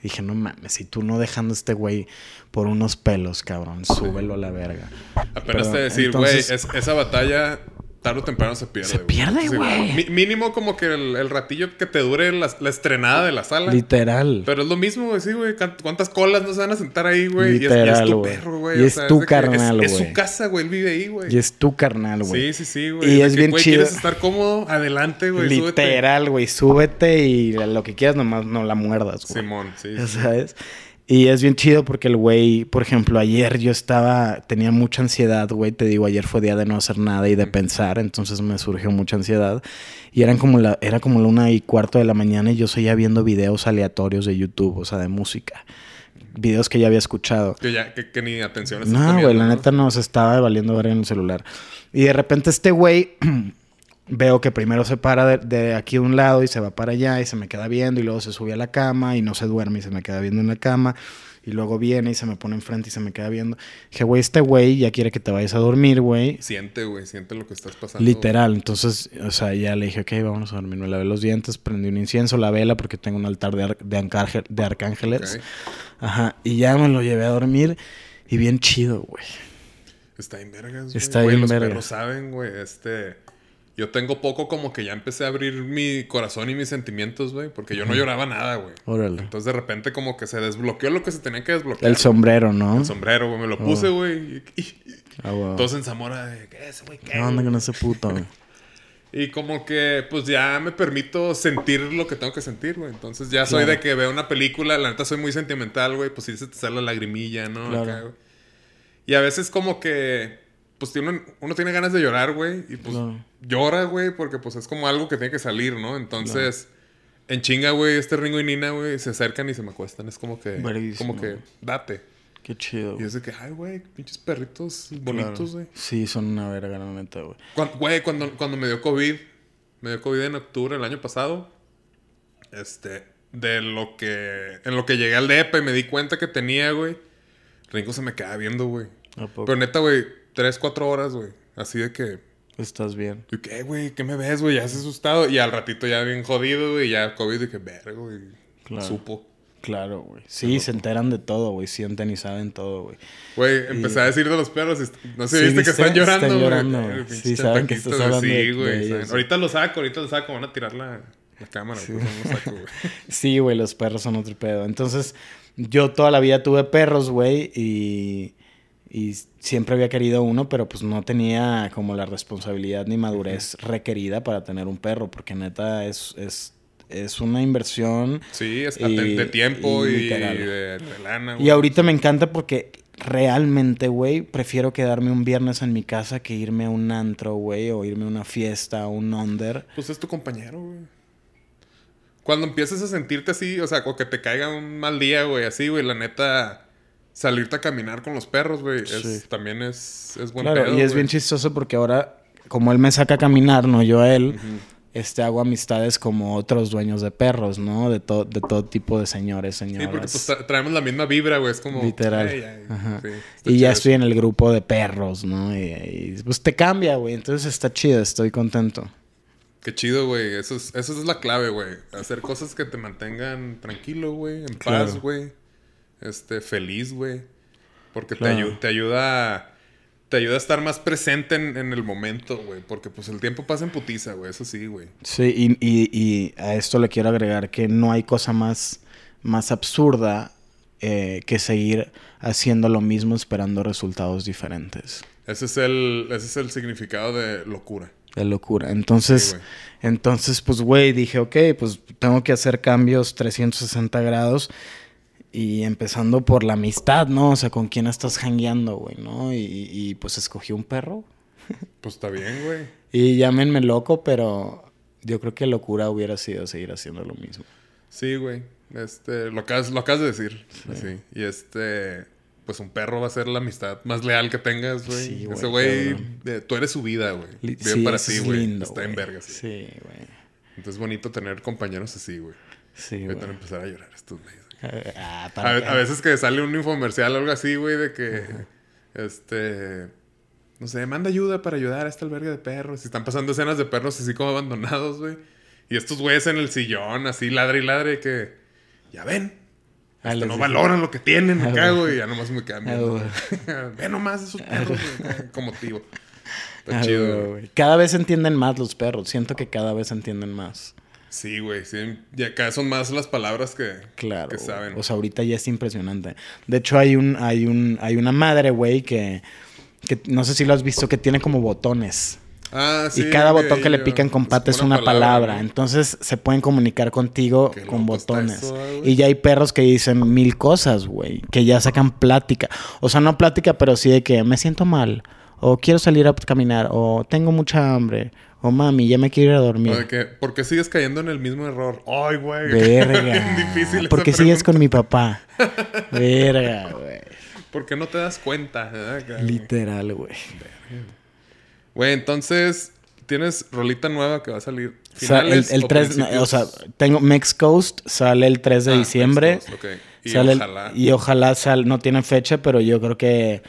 Dije, no mames, si tú no dejando a este güey por unos pelos, cabrón, súbelo a la verga. Apenas Pero, te decir, güey, entonces- es- esa batalla tarde o temprano se pierde. Se güey. pierde, Sí, güey. Mínimo como que el, el ratillo que te dure la, la estrenada de la sala. Literal. Pero es lo mismo, güey, sí, güey. ¿Cuántas colas no se van a sentar ahí, güey? Y es- Y es, Literal, tu güey. perro, güey. Y o es sea, tu carnal, Es, es güey. su casa, güey. Él vive ahí, güey. Y es tu carnal, güey. Sí, sí, sí, güey. Y es que, bien güey, chido. ¿Quieres estar cómodo? Adelante, güey. súbete. Literal, güey. Súbete y lo que quieras nomás no la muerdas, güey. Simón, sí. Ya sí. Y es bien chido porque el güey, por ejemplo, ayer yo estaba, tenía mucha ansiedad, güey. Te digo, ayer fue día de no hacer nada y de pensar, entonces me surgió mucha ansiedad. Y eran como la, era como la una y cuarto de la mañana y yo seguía viendo videos aleatorios de YouTube, o sea, de música. Videos que ya había escuchado. Que ya, que, que ni atención No, güey, la neta no, se estaba valiendo ver en el celular. Y de repente este güey, veo que primero se para de, de aquí de un lado y se va para allá y se me queda viendo y luego se sube a la cama y no se duerme y se me queda viendo en la cama. Y luego viene y se me pone enfrente y se me queda viendo. Dije, güey, este güey ya quiere que te vayas a dormir, güey. Siente, güey. Siente lo que estás pasando. Literal, entonces, o sea, ya le dije, ok, vámonos a dormir. Me lavé los dientes, prendí un incienso, la vela, porque tengo un altar de, ar- de, arcángel- de arcángeles. Ajá, y ya me lo llevé a dormir y bien chido, güey. Está bien vergas, güey. Está Güey, bien los vergas. perros saben, güey. Este... Yo tengo poco como que ya empecé a abrir mi corazón y mis sentimientos, güey. Porque yo no lloraba nada, güey. Órale. Entonces de repente como que se desbloqueó lo que se tenía que desbloquear. El sombrero, ¿no? El sombrero, güey. Me lo puse, güey. Y- Ah, güey. todos en Zamora de... ¿Qué es, güey? ¿Qué, ¿Qué onda güey?" con ese puto, güey? Y como que, pues ya me permito sentir lo que tengo que sentir, güey. Entonces ya soy Claro. de que veo una película, la neta soy muy sentimental, güey. Pues sí se te sale la lagrimilla, ¿no? Claro. Acá. Y a veces como que, pues tiene- uno tiene ganas de llorar, güey. Y pues llora, güey, porque pues es como algo que tiene que salir, ¿no? Entonces, en chinga, güey, este Ringo y Nina, güey, se acercan y se me acuestan. Es como que, como que, date. Qué chido. Y es de que, ay, güey, pinches perritos bonitos, güey. Sí, son una verga, la neta, güey. Güey, cuando, cuando me dio COVID, me dio COVID en octubre del año pasado. Este, de lo que. En lo que llegué al DEPA y me di cuenta que tenía, güey. Ringo se me quedaba viendo, güey. Pero neta, güey, tres, cuatro horas, güey. Así de que. Estás bien. ¿y ¿Qué, güey? ¿Qué me ves, güey? Ya se asustado. Y al ratito ya bien jodido, güey. Ya COVID dije, verga, güey. Claro. Supo. Claro, güey. Sí, se enteran de todo, güey. Sienten y saben todo, güey. Güey, empecé a decir de los perros. y- No sé, Sí, viste que están llorando, Están güey. llorando, güey. pinches Sí, saben que estás hablando Sí, de- güey. Ahorita lo saco, ahorita lo saco. Van a tirar la, la cámara. lo saco, güey. Sí, güey, los perros son otro pedo. Entonces, yo toda la vida tuve perros, güey, y, y siempre había querido uno, pero pues no tenía como la responsabilidad ni madurez requerida para tener un perro, porque neta es, es, es una inversión. Sí, es Y- de, de tiempo y y, de, de lana, Y güey. ahorita me encanta porque realmente, güey, prefiero quedarme un viernes en mi casa que irme a un antro, güey, o irme a una fiesta, a un under. Pues es tu compañero, güey. Cuando empieces a sentirte así, o sea, o que te caiga un mal día, güey, así, güey, la neta, salirte a caminar con los perros, güey, es- Sí. también es, es buen Claro, pedo, y es bien chistoso porque ahora, como él me saca a caminar, no yo a él, este, hago amistades como otros dueños de perros, ¿no? De, to- de todo tipo de señores, Sí, señoras. porque pues tra- traemos la misma vibra, güey, es como... Literal. Sí, y ya estoy en el grupo de perros, ¿no? Y, y, pues te cambia, güey. Entonces está chido, estoy contento. Qué chido, güey. Eso es, eso es la clave, güey. Hacer cosas que te mantengan tranquilo, güey. En Claro. paz, güey. Este, feliz, güey. Porque Claro. te, ayu- te ayuda... Te ayuda a estar más presente en, en el momento, güey. Porque pues el tiempo pasa en putiza, güey. Eso sí, güey. Sí, y, y- y a esto le quiero agregar que no hay cosa más, más absurda eh, que seguir haciendo lo mismo esperando resultados diferentes. Ese es el, ese es el significado de locura. De locura. Entonces, Sí, entonces, pues, güey, dije, ok, pues tengo que hacer cambios 360 grados. Y empezando por la amistad, ¿no? O sea, con quién estás hangueando, güey, ¿no? Y, y, pues escogí un perro. Pues está bien, güey. Y llámenme loco, pero yo creo que locura hubiera sido seguir haciendo lo mismo. Sí, güey. Este, lo acabas, lo acabas de decir. Sí. Y este, pues un perro va a ser la amistad más leal que tengas, güey. Sí, güey, Ese güey, eh, tú eres su vida, güey. Bien sí, para ti, güey. Está en güey. verga, sí. Sí, güey. Entonces es bonito tener compañeros así, güey. Sí, Voy a güey. empezar a llorar estos güeyes. Ah, A, veces que sale un infomercial o algo así, güey, de que, este, no sé, manda ayuda para ayudar a este albergue de perros. Y están pasando escenas de perros así como abandonados, güey. Y estos güeyes en el sillón, así, ladre y ladre, que, ya ven, Ah, hasta les no valoran lo que tienen güey. güey. Y ya nomás me quedan Ah, viendo. Ve nomás esos perros, como tío. Está chido, güey. Cada vez entienden más los perros. Siento que cada vez entienden más. Sí, güey, sí. Y acá son más las palabras que, Claro. que saben. O sea, ahorita ya es impresionante. De hecho, hay un, hay un, hay una madre, güey, que, que no sé si lo has visto, que tiene como botones. Ah, sí. y cada botón que le pican con pata es una palabra. Entonces se pueden comunicar contigo Qué con botones. eso, ah, y ya hay perros que dicen mil cosas, güey. Que ya sacan plática. O sea, no plática, pero sí de que me siento mal. O quiero salir a caminar. O tengo mucha hambre. O mami, ya me quiero ir a dormir. ¿Por qué sigues cayendo en el mismo error? Ay, güey. Verga. Difícil ¿Por qué sigues con mi papá? Verga, güey. ¿Por qué no te das cuenta? Ah. Literal, güey. Güey, entonces, ¿tienes rolita nueva que va a salir? O sea, el, ¿Finales el o 3, principios? o sea, tengo Mex Coast, sale el 3 de Ah, diciembre. Next Coast, ok. Y Sale el- ojalá. y ojalá sal, no tiene fecha, pero yo creo que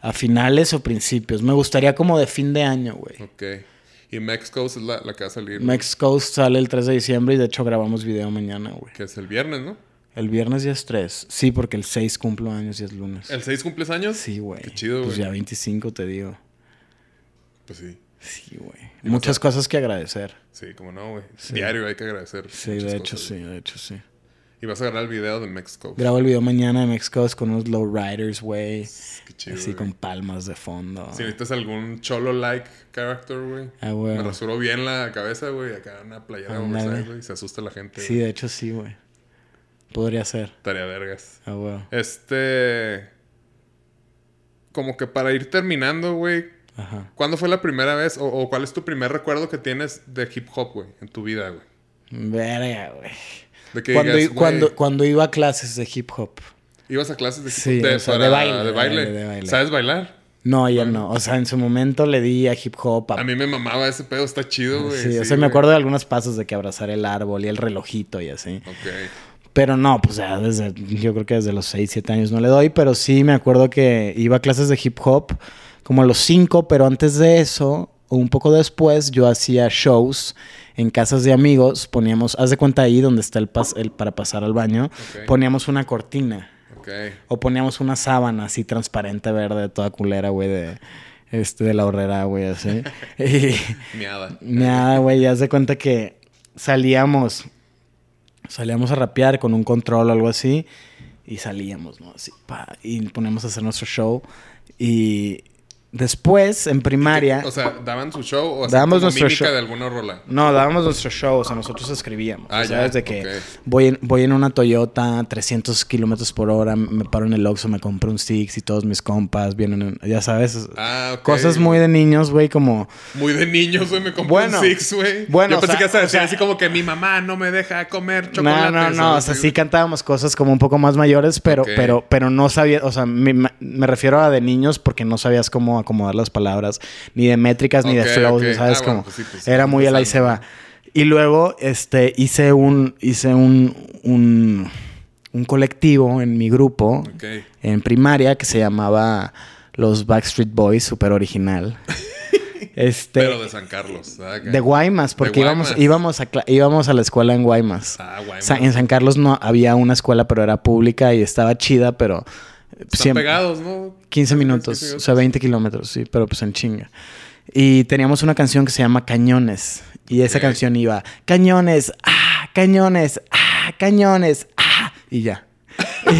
a finales o principios. Me gustaría como de fin de año, güey. Ok. Y Mexico es la, la que va a salir. Mex Coast sale el 3 de diciembre y de hecho grabamos video mañana, güey. Que es el viernes, ¿no? El viernes ya es 3. Sí, porque el 6 cumplo años y es lunes. ¿El 6 cumples años? Sí, güey. Qué chido, Pues güey. ya 25 te digo. Pues sí. Sí, güey. Muchas a- cosas que agradecer. Sí, como no, güey. Sí. Diario hay que agradecer. Sí, de hecho cosas, sí, güey. de hecho sí. Y vas a grabar el video de Mexico. Grabo el video mañana de Mex Coast con unos lowriders, güey. Qué chido. Así con palmas de fondo. Si necesitas algún cholo-like character, güey. Ah, güey. Me rasuró bien la cabeza, güey. Acá una playera oversize, güey. y Se asusta la gente. Sí, de hecho sí, güey. Podría ser. Tarea vergas. Ah, güey. Este. Como que para ir terminando, güey. Ajá. ¿Cuándo fue la primera vez o, o cuál es tu primer recuerdo que tienes de hip hop, güey? En tu vida, güey. Verga, güey. De que Cuando, digas, cuando, cuando iba a clases de hip hop. ibas a clases de hip hop. Sí, de, o sea, para- de baile, de baile. baile, de baile. ¿Sabes bailar? No, ya no. O sea, en su momento le di a hip hop. A... A mí me mamaba ese pedo. Está chido, güey. sí, o sea, me acuerdo de algunos pasos de que abrazar el árbol y el relojito y así. Ok. Pero no, pues ya desde, yo creo que desde los 6, 7 años no le doy, pero sí me acuerdo que iba a clases de hip hop como a los 5, pero antes de eso, un poco después, yo hacía shows en casas de amigos, poníamos, haz de cuenta ahí donde está el, pas- el para pasar al baño, poníamos una cortina Ok. o poníamos una sábana así transparente verde, toda culera, güey, de, este, de la horrera, güey, así. y, Miada. Nada, güey, haz de cuenta que salíamos, salíamos a rapear con un control o algo así y salíamos, ¿no? Así, pa, y ponemos a hacer nuestro show y después en primaria, O sea, daban su show o Dábamos nuestro mímica show. de alguna rola. no, dábamos nuestro show, o sea, nosotros escribíamos, Ah, ya, ¿sabes? De que ok. voy, en, voy en una Toyota 300 kilómetros por hora, me paro en el Oxxo, me compro un Six y todos mis compas vienen, en- ya sabes, Ah, ok. cosas muy de niños, güey, como... Muy de niños, güey. Me compré Bueno, un Six, güey. bueno, Yo o pensé sea, que ibas a o decir sea- así como que mi mamá no me deja comer No, chocolate. no, no, o sea, sí cantábamos cosas como un poco más mayores, pero, pero, pero no sabía, o sea, me, me refiero a de niños porque no sabías cómo acomodar las palabras, ni de métricas, ni de flows, ok. ¿sabes? Ah, como bueno, pues sí, pues, era muy el ahí se va. Y luego, este, hice un, hice un, un, un colectivo en mi grupo, en primaria, que se llamaba los Backstreet Boys, súper original. este, Pero de San Carlos. de Guaymas, porque íbamos, Guaymas. íbamos, a, íbamos a la escuela en Guaymas. Ah, Guaymas. Sa- en San Carlos no había una escuela, pero era pública y estaba chida, pero Están siempre- pegados, ¿no? 15 minutos, 15 o sea, 20 kilómetros, sí, pero pues en chinga. Y teníamos una canción que se llama Cañones. Y esa Ok. canción iba, cañones, ah, cañones, ah, cañones, ah, y ya.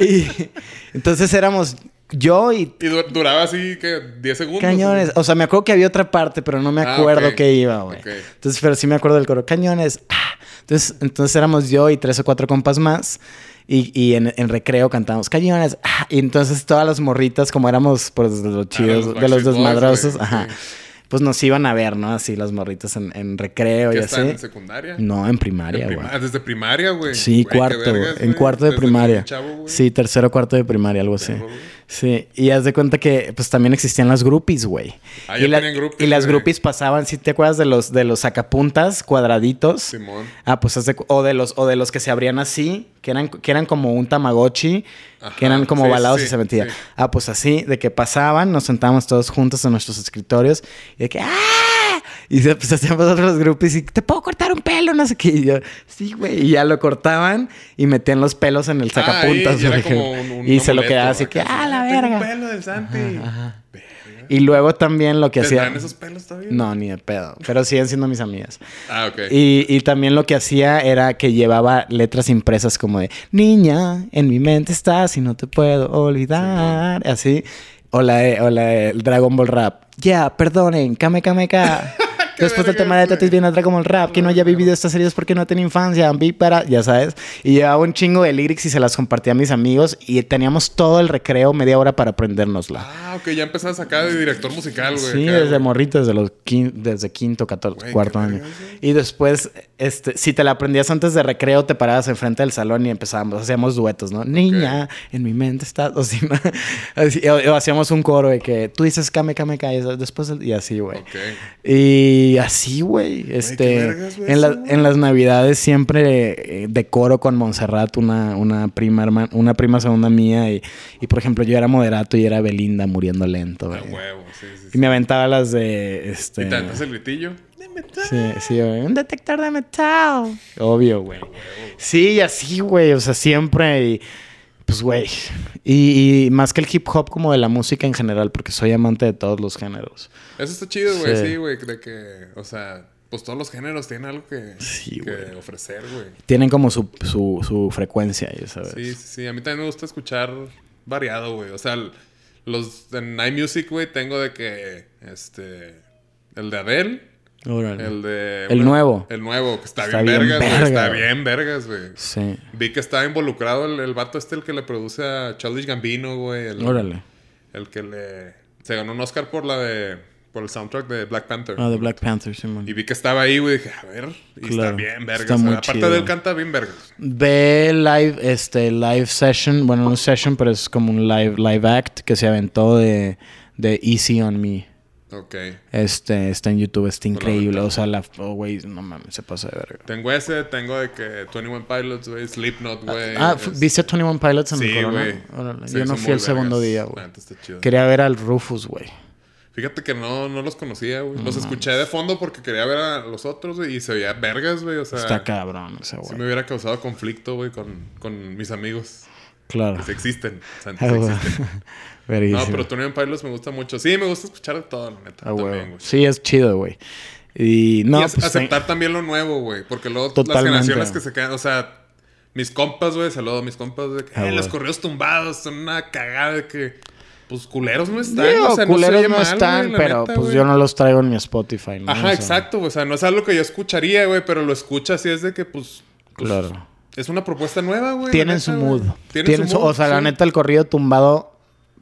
y, y entonces éramos yo y Y du- duraba así que 10 segundos. Cañones. O sea, me acuerdo que había otra parte, pero no me Ah, acuerdo ok. qué iba, güey. Ok. Entonces, pero sí me acuerdo del coro. Cañones. ah. Entonces, entonces éramos yo y tres o cuatro compas más. Y, y en, en recreo cantábamos cañones. ah. Y entonces todas las morritas, como éramos pues, de los chidos, los de los Boys, desmadrosos, güey, ajá. pues nos iban a ver, ¿no? Así los morritos en, en recreo y ¿Qué así. en secundaria? No, en primaria, güey. prima- Desde primaria, güey. Sí, qué cuarto, vergas, En cuarto de Desde primaria. chavo, sí, tercero, cuarto de primaria, algo así. Sí, y haz de cuenta que pues también existían las groupies, güey. Ah, y, la- groupies, y las groupies pasaban, ¿sí te acuerdas de los de los sacapuntas cuadraditos? Simón. Ah, pues haz de o de los o de los que se abrían así, que eran que eran como un tamagotchi, Ajá, que eran como sí, balados sí, y se metían. sí. Ah, pues así, de que pasaban, nos sentábamos todos juntos en nuestros escritorios y de que ¡ah! Y se- pues hacíamos otros grupos y te puedo cortar un pelo, no sé qué. Y yo, sí, güey. Y ya lo cortaban y metían los pelos en el sacapuntas. Ah, y era por ejemplo. como un- un y se lo quedaba así que, ¡ah, la "Tengo un verga! pelo del Santi. Ajá. Y luego también lo que ¿Te hacía. dan esos pelos todavía? No, ni de pedo. Pero siguen siendo mis amigas. Ah, ok. Y, y también lo que hacía era que llevaba letras impresas como de Niña, en mi mente estás y no te puedo olvidar. Así. O la de, o la de Dragon Ball Rap. Ya, perdonen, Kame Kame Ka. Después del tema de. Tatis viene Dragon Ball Rap. Que no haya vivido estas heridas porque no tiene infancia. Para, ya sabes. Y llevaba un chingo de lyrics y se las compartía a mis amigos. Y teníamos todo el recreo, media hora para aprendérnosla. Ah, ok, ya empezás acá de director musical, güey. Sí, acá, desde güey. morrito, desde los quin- desde quinto, catorce, Güey, cuarto año. Y después, este, si te la aprendías antes de recreo, te parabas enfrente del salón y empezábamos, hacíamos duetos, ¿no? Niña, en mi mente está, o, si o- o hacíamos un coro de que tú dices kame, kame, kame, después, y así, güey. Ok. Y así, güey, este, vergas, en, la- en las navidades siempre eh, decoro con Montserrat, una, una prima hermana, una prima segunda mía, y, y por ejemplo yo era moderato y era Belinda muriendo lento, güey. huevo, sí, sí. Y sí. me aventaba las de este. ¿Y te aventas el gritillo? Sí, sí, güey. Un detector de metal. Obvio, güey. Sí, y así, güey. O sea, siempre. Y, pues, güey. Y, y más que el hip hop, como de la música en general, porque soy amante de todos los géneros. Eso está chido, güey. Sí. Sí, güey. de que, o sea, pues todos los géneros tienen algo que, Sí, que güey. ofrecer, güey. Tienen como su, su, su frecuencia, ya sabes. Sí, sí, sí. A mí también me gusta escuchar variado, güey. O sea, los en iMusic, güey, tengo de que, este, el de Adele, Órale. el de... El nuevo. El nuevo, que está, Está bien, bien vergas, verga, Está bien vergas, güey. Sí. Vi que estaba involucrado el, el vato este, el que le produce a Childish Gambino, güey. El, Órale. El que le... Se ganó un Oscar por la de... Por el soundtrack de Black Panther. Ah, de Black Panther, Simón. Y vi que estaba ahí, güey. Dije, a ver. Y está Claro. bien, vergas. Está muy aparte chido. de él canta bien vergas. Ve live, este, live session, bueno, no session, pero es como un live, live act que se aventó de, de Easy on Me. Ok. Este, está en YouTube, está increíble. O sea, la, oh, güey, no mames, se pasa de verga. Tengo ese, tengo de que 21 Pilots, güey. Slipknot, güey. Ah, fu- es- ¿viste 21 Pilots en Sí, el Corona? Se Yo no fui el segundo vergas. día, güey. Quería ver al Rufus, güey. Fíjate que no, no los conocía, güey. Los escuché de fondo porque quería ver a los otros, güey. Y se veía vergas, güey. O sea, Está cabrón ese sí güey. me hubiera causado conflicto, güey, con, con mis amigos. Claro. Que sí existen. Santi, Ah, sí güey. existen. Verguísimo. No, pero 21 Pilots me gusta mucho. Sí, me gusta escuchar de todo, la neta. Ah, también. Sí, es chido, güey. Y no, y es- pues aceptar también lo nuevo, güey. Porque luego Totalmente. las generaciones que se quedan, o sea, mis compas, güey, saludo a mis compas de que Ah, "Eh, los correos tumbados son una cagada de que, pues culeros no están. Digo, o sea, no, se culeros no mal, están, pero neta, pues yo no los traigo en mi Spotify, ¿no? Ajá, O sea, exacto. O sea, no es algo que yo escucharía, güey, pero lo escuchas y es de que, pues, pues, Claro. es una propuesta nueva, güey. Tienen neta, su mood. Tienen, Tienen su mood, o sea, la neta, el corrido tumbado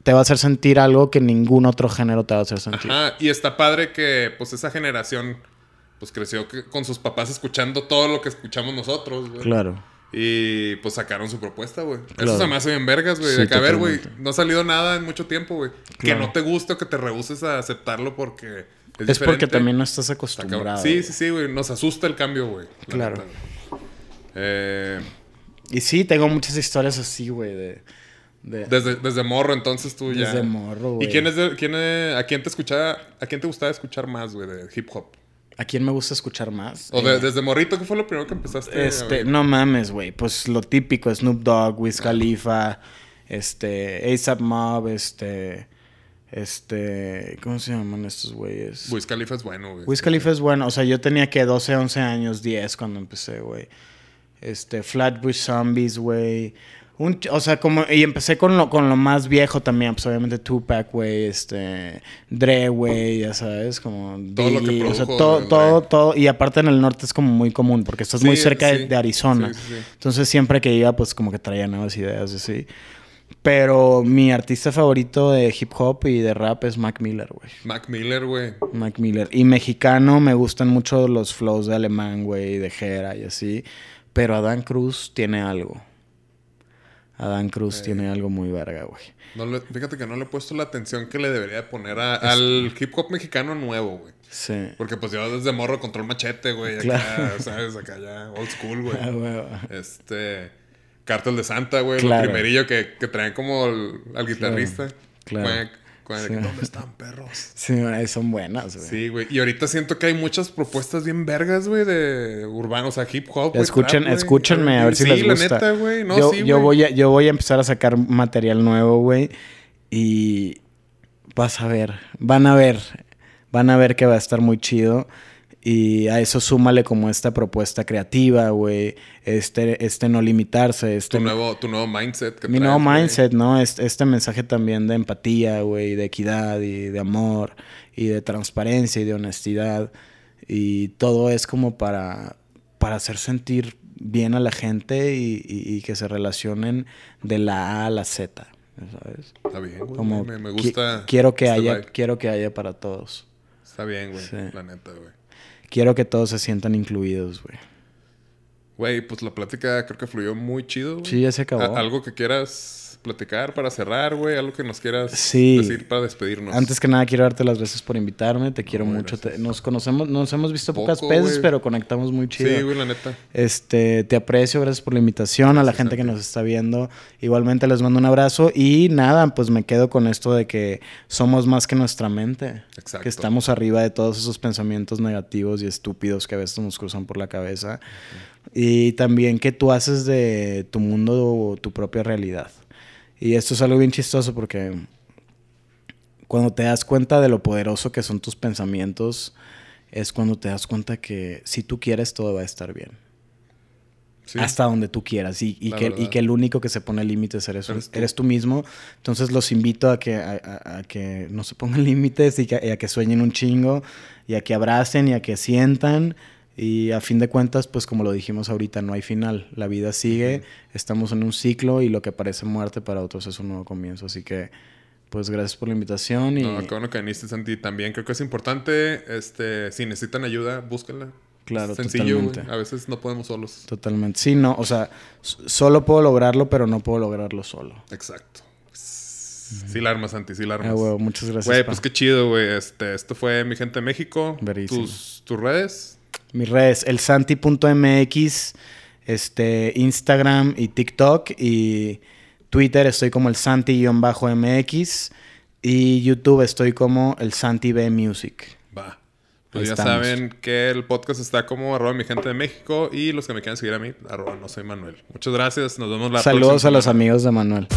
te va a hacer sentir algo que ningún otro género te va a hacer sentir. Ajá, y está padre que, pues, esa generación, pues, creció que- con sus papás escuchando todo lo que escuchamos nosotros, güey. Claro. Y pues sacaron su propuesta, güey. Claro. Eso se me hace bien vergas, güey. Sí, de que, a ver, güey, no ha salido nada en mucho tiempo, güey. Que no te guste o que te rehuses a aceptarlo porque es, Es porque también no estás acostumbrado. Sí, sí, sí, güey. Nos asusta el cambio, güey. la Claro. neta, güey. Eh, Y sí, tengo muchas historias así, güey, de... de- desde, desde morro, entonces tú ya. Desde morro, güey. ¿Y quién es de- quién a quién te escuchaba, a quién te gustaba escuchar más, güey, de hip hop? ¿A quién me gusta escuchar más? O de- Eh, desde morrito, ¿qué fue lo primero que empezaste? Este, no mames, güey. Pues lo típico, Snoop Dogg, Wiz Khalifa, este, ASAP Mob, este, este, ¿cómo se llaman estos güeyes? Wiz Khalifa es bueno, güey. Wiz Khalifa es bueno, o sea, yo tenía que 12, 11 años, 10 cuando empecé, güey. Este, Flatbush Zombies, güey. Un o sea, como, y empecé con lo, con lo más viejo también, pues obviamente Tupac, güey, este, Dre, güey, ya sabes, como Todo lo que Biggie, o sea, produjo todo, todo, todo, y aparte en el norte es como muy común, porque estás muy Sí, cerca de, sí. de Arizona. Sí. Entonces siempre que iba, pues como que traía nuevas ideas, y así. Pero mi artista favorito de hip hop y de rap es Mac Miller, güey. Mac Miller, güey. Mac Miller. Y mexicano me gustan mucho los flows de alemán, güey, de Jera y así. Pero Adán Cruz tiene algo. Adán Cruz tiene algo muy verga, güey. No le- fíjate que no le he puesto la atención que le debería poner a- al hip hop mexicano nuevo, güey. Sí. Porque pues yo desde morro control machete, güey. Acá, Claro. ¿sabes? Acá ya old school, güey. Ah, güey. Este. Cártel de Santa, güey. Claro. Lo primerillo que, que traen como el- al guitarrista. Claro. Cuac, Sí. ¿Dónde están, perros? Sí, son buenas, güey. Sí, güey. Y ahorita siento que hay muchas propuestas bien vergas, güey, de urbano, o sea, hip hop. Escuchen, trap, escúchenme a ver si les gusta. la neta, güey. No, yo, sí, yo voy a, yo voy a empezar a sacar material nuevo, güey. Y vas a ver, van a ver, van a ver que va a estar muy chido. Y a eso súmale como esta propuesta creativa, güey. Este, este no limitarse, este Tu nuevo, tu nuevo mindset. Que mi traes, nuevo mindset, ¿no? Este, este mensaje también de empatía, güey, de equidad y de amor y de transparencia y de honestidad. Y todo es como para, para hacer sentir bien a la gente y, y- y que se relacionen de la A a la Z, ¿sabes? Está bien, güey. Como me, me qui- gusta. quiero que este haya, vibe. quiero que haya para todos. Está bien, güey. Sí. La neta, güey. Quiero que todos se sientan incluidos, güey. Güey, pues la plática creo que fluyó muy chido, güey. Sí, ya se acabó. A- algo que quieras platicar para cerrar, güey. Algo que nos quieras Sí. decir para despedirnos. Antes que nada quiero darte las gracias por invitarme, te quiero No, mucho. te- nos conocemos, nos hemos visto pocas veces, pero conectamos muy chido. Sí, güey, la neta. Este, te aprecio, gracias por la invitación, a la gente que nos está viendo. Igualmente les mando un abrazo y nada, pues me quedo con esto de que somos más que nuestra mente. Exacto. Que estamos arriba de todos esos pensamientos negativos y estúpidos que a veces nos cruzan por la cabeza. Y también que tú haces de tu mundo tu propia realidad. Y esto es algo bien chistoso porque cuando te das cuenta de lo poderoso que son tus pensamientos, es cuando te das cuenta que si tú quieres todo va a estar bien. Sí. Hasta donde tú quieras. Y, que, y que el único que se pone límites eres, Eres eres, tú. mismo. Entonces los invito a que, a, a- a que no se pongan límites y, y a que sueñen un chingo y a que abracen y a que sientan. Y a fin de cuentas, pues como lo dijimos ahorita, no hay final. La vida sigue, estamos en un ciclo y lo que parece muerte para otros es un nuevo comienzo. Así que, pues gracias por la invitación y No, qué bueno que viniste, Santi. También creo que es importante, este, si necesitan ayuda, búsquenla. Claro, Sencillo, totalmente. A veces no podemos solos. totalmente. Sí, no, o sea, solo puedo lograrlo, pero no puedo lograrlo solo. Exacto. Sí la armas, Santi, sí la armas. Ah, huevo, muchas gracias. Güey, pues qué chido, güey. Este, esto fue Mi Gente de México. Verísimo. Tus, tus redes. Mis redes, el santi.mx, este, Instagram y TikTok y Twitter estoy como el santi-mx y YouTube estoy como el santi B music. Va. Pues ya estamos. saben que el podcast está como arroba mi gente de México y los que me quieran seguir a mí, arroba no soy Manuel. Muchas gracias. Nos vemos la Saludos a próxima los amigos de Manuel.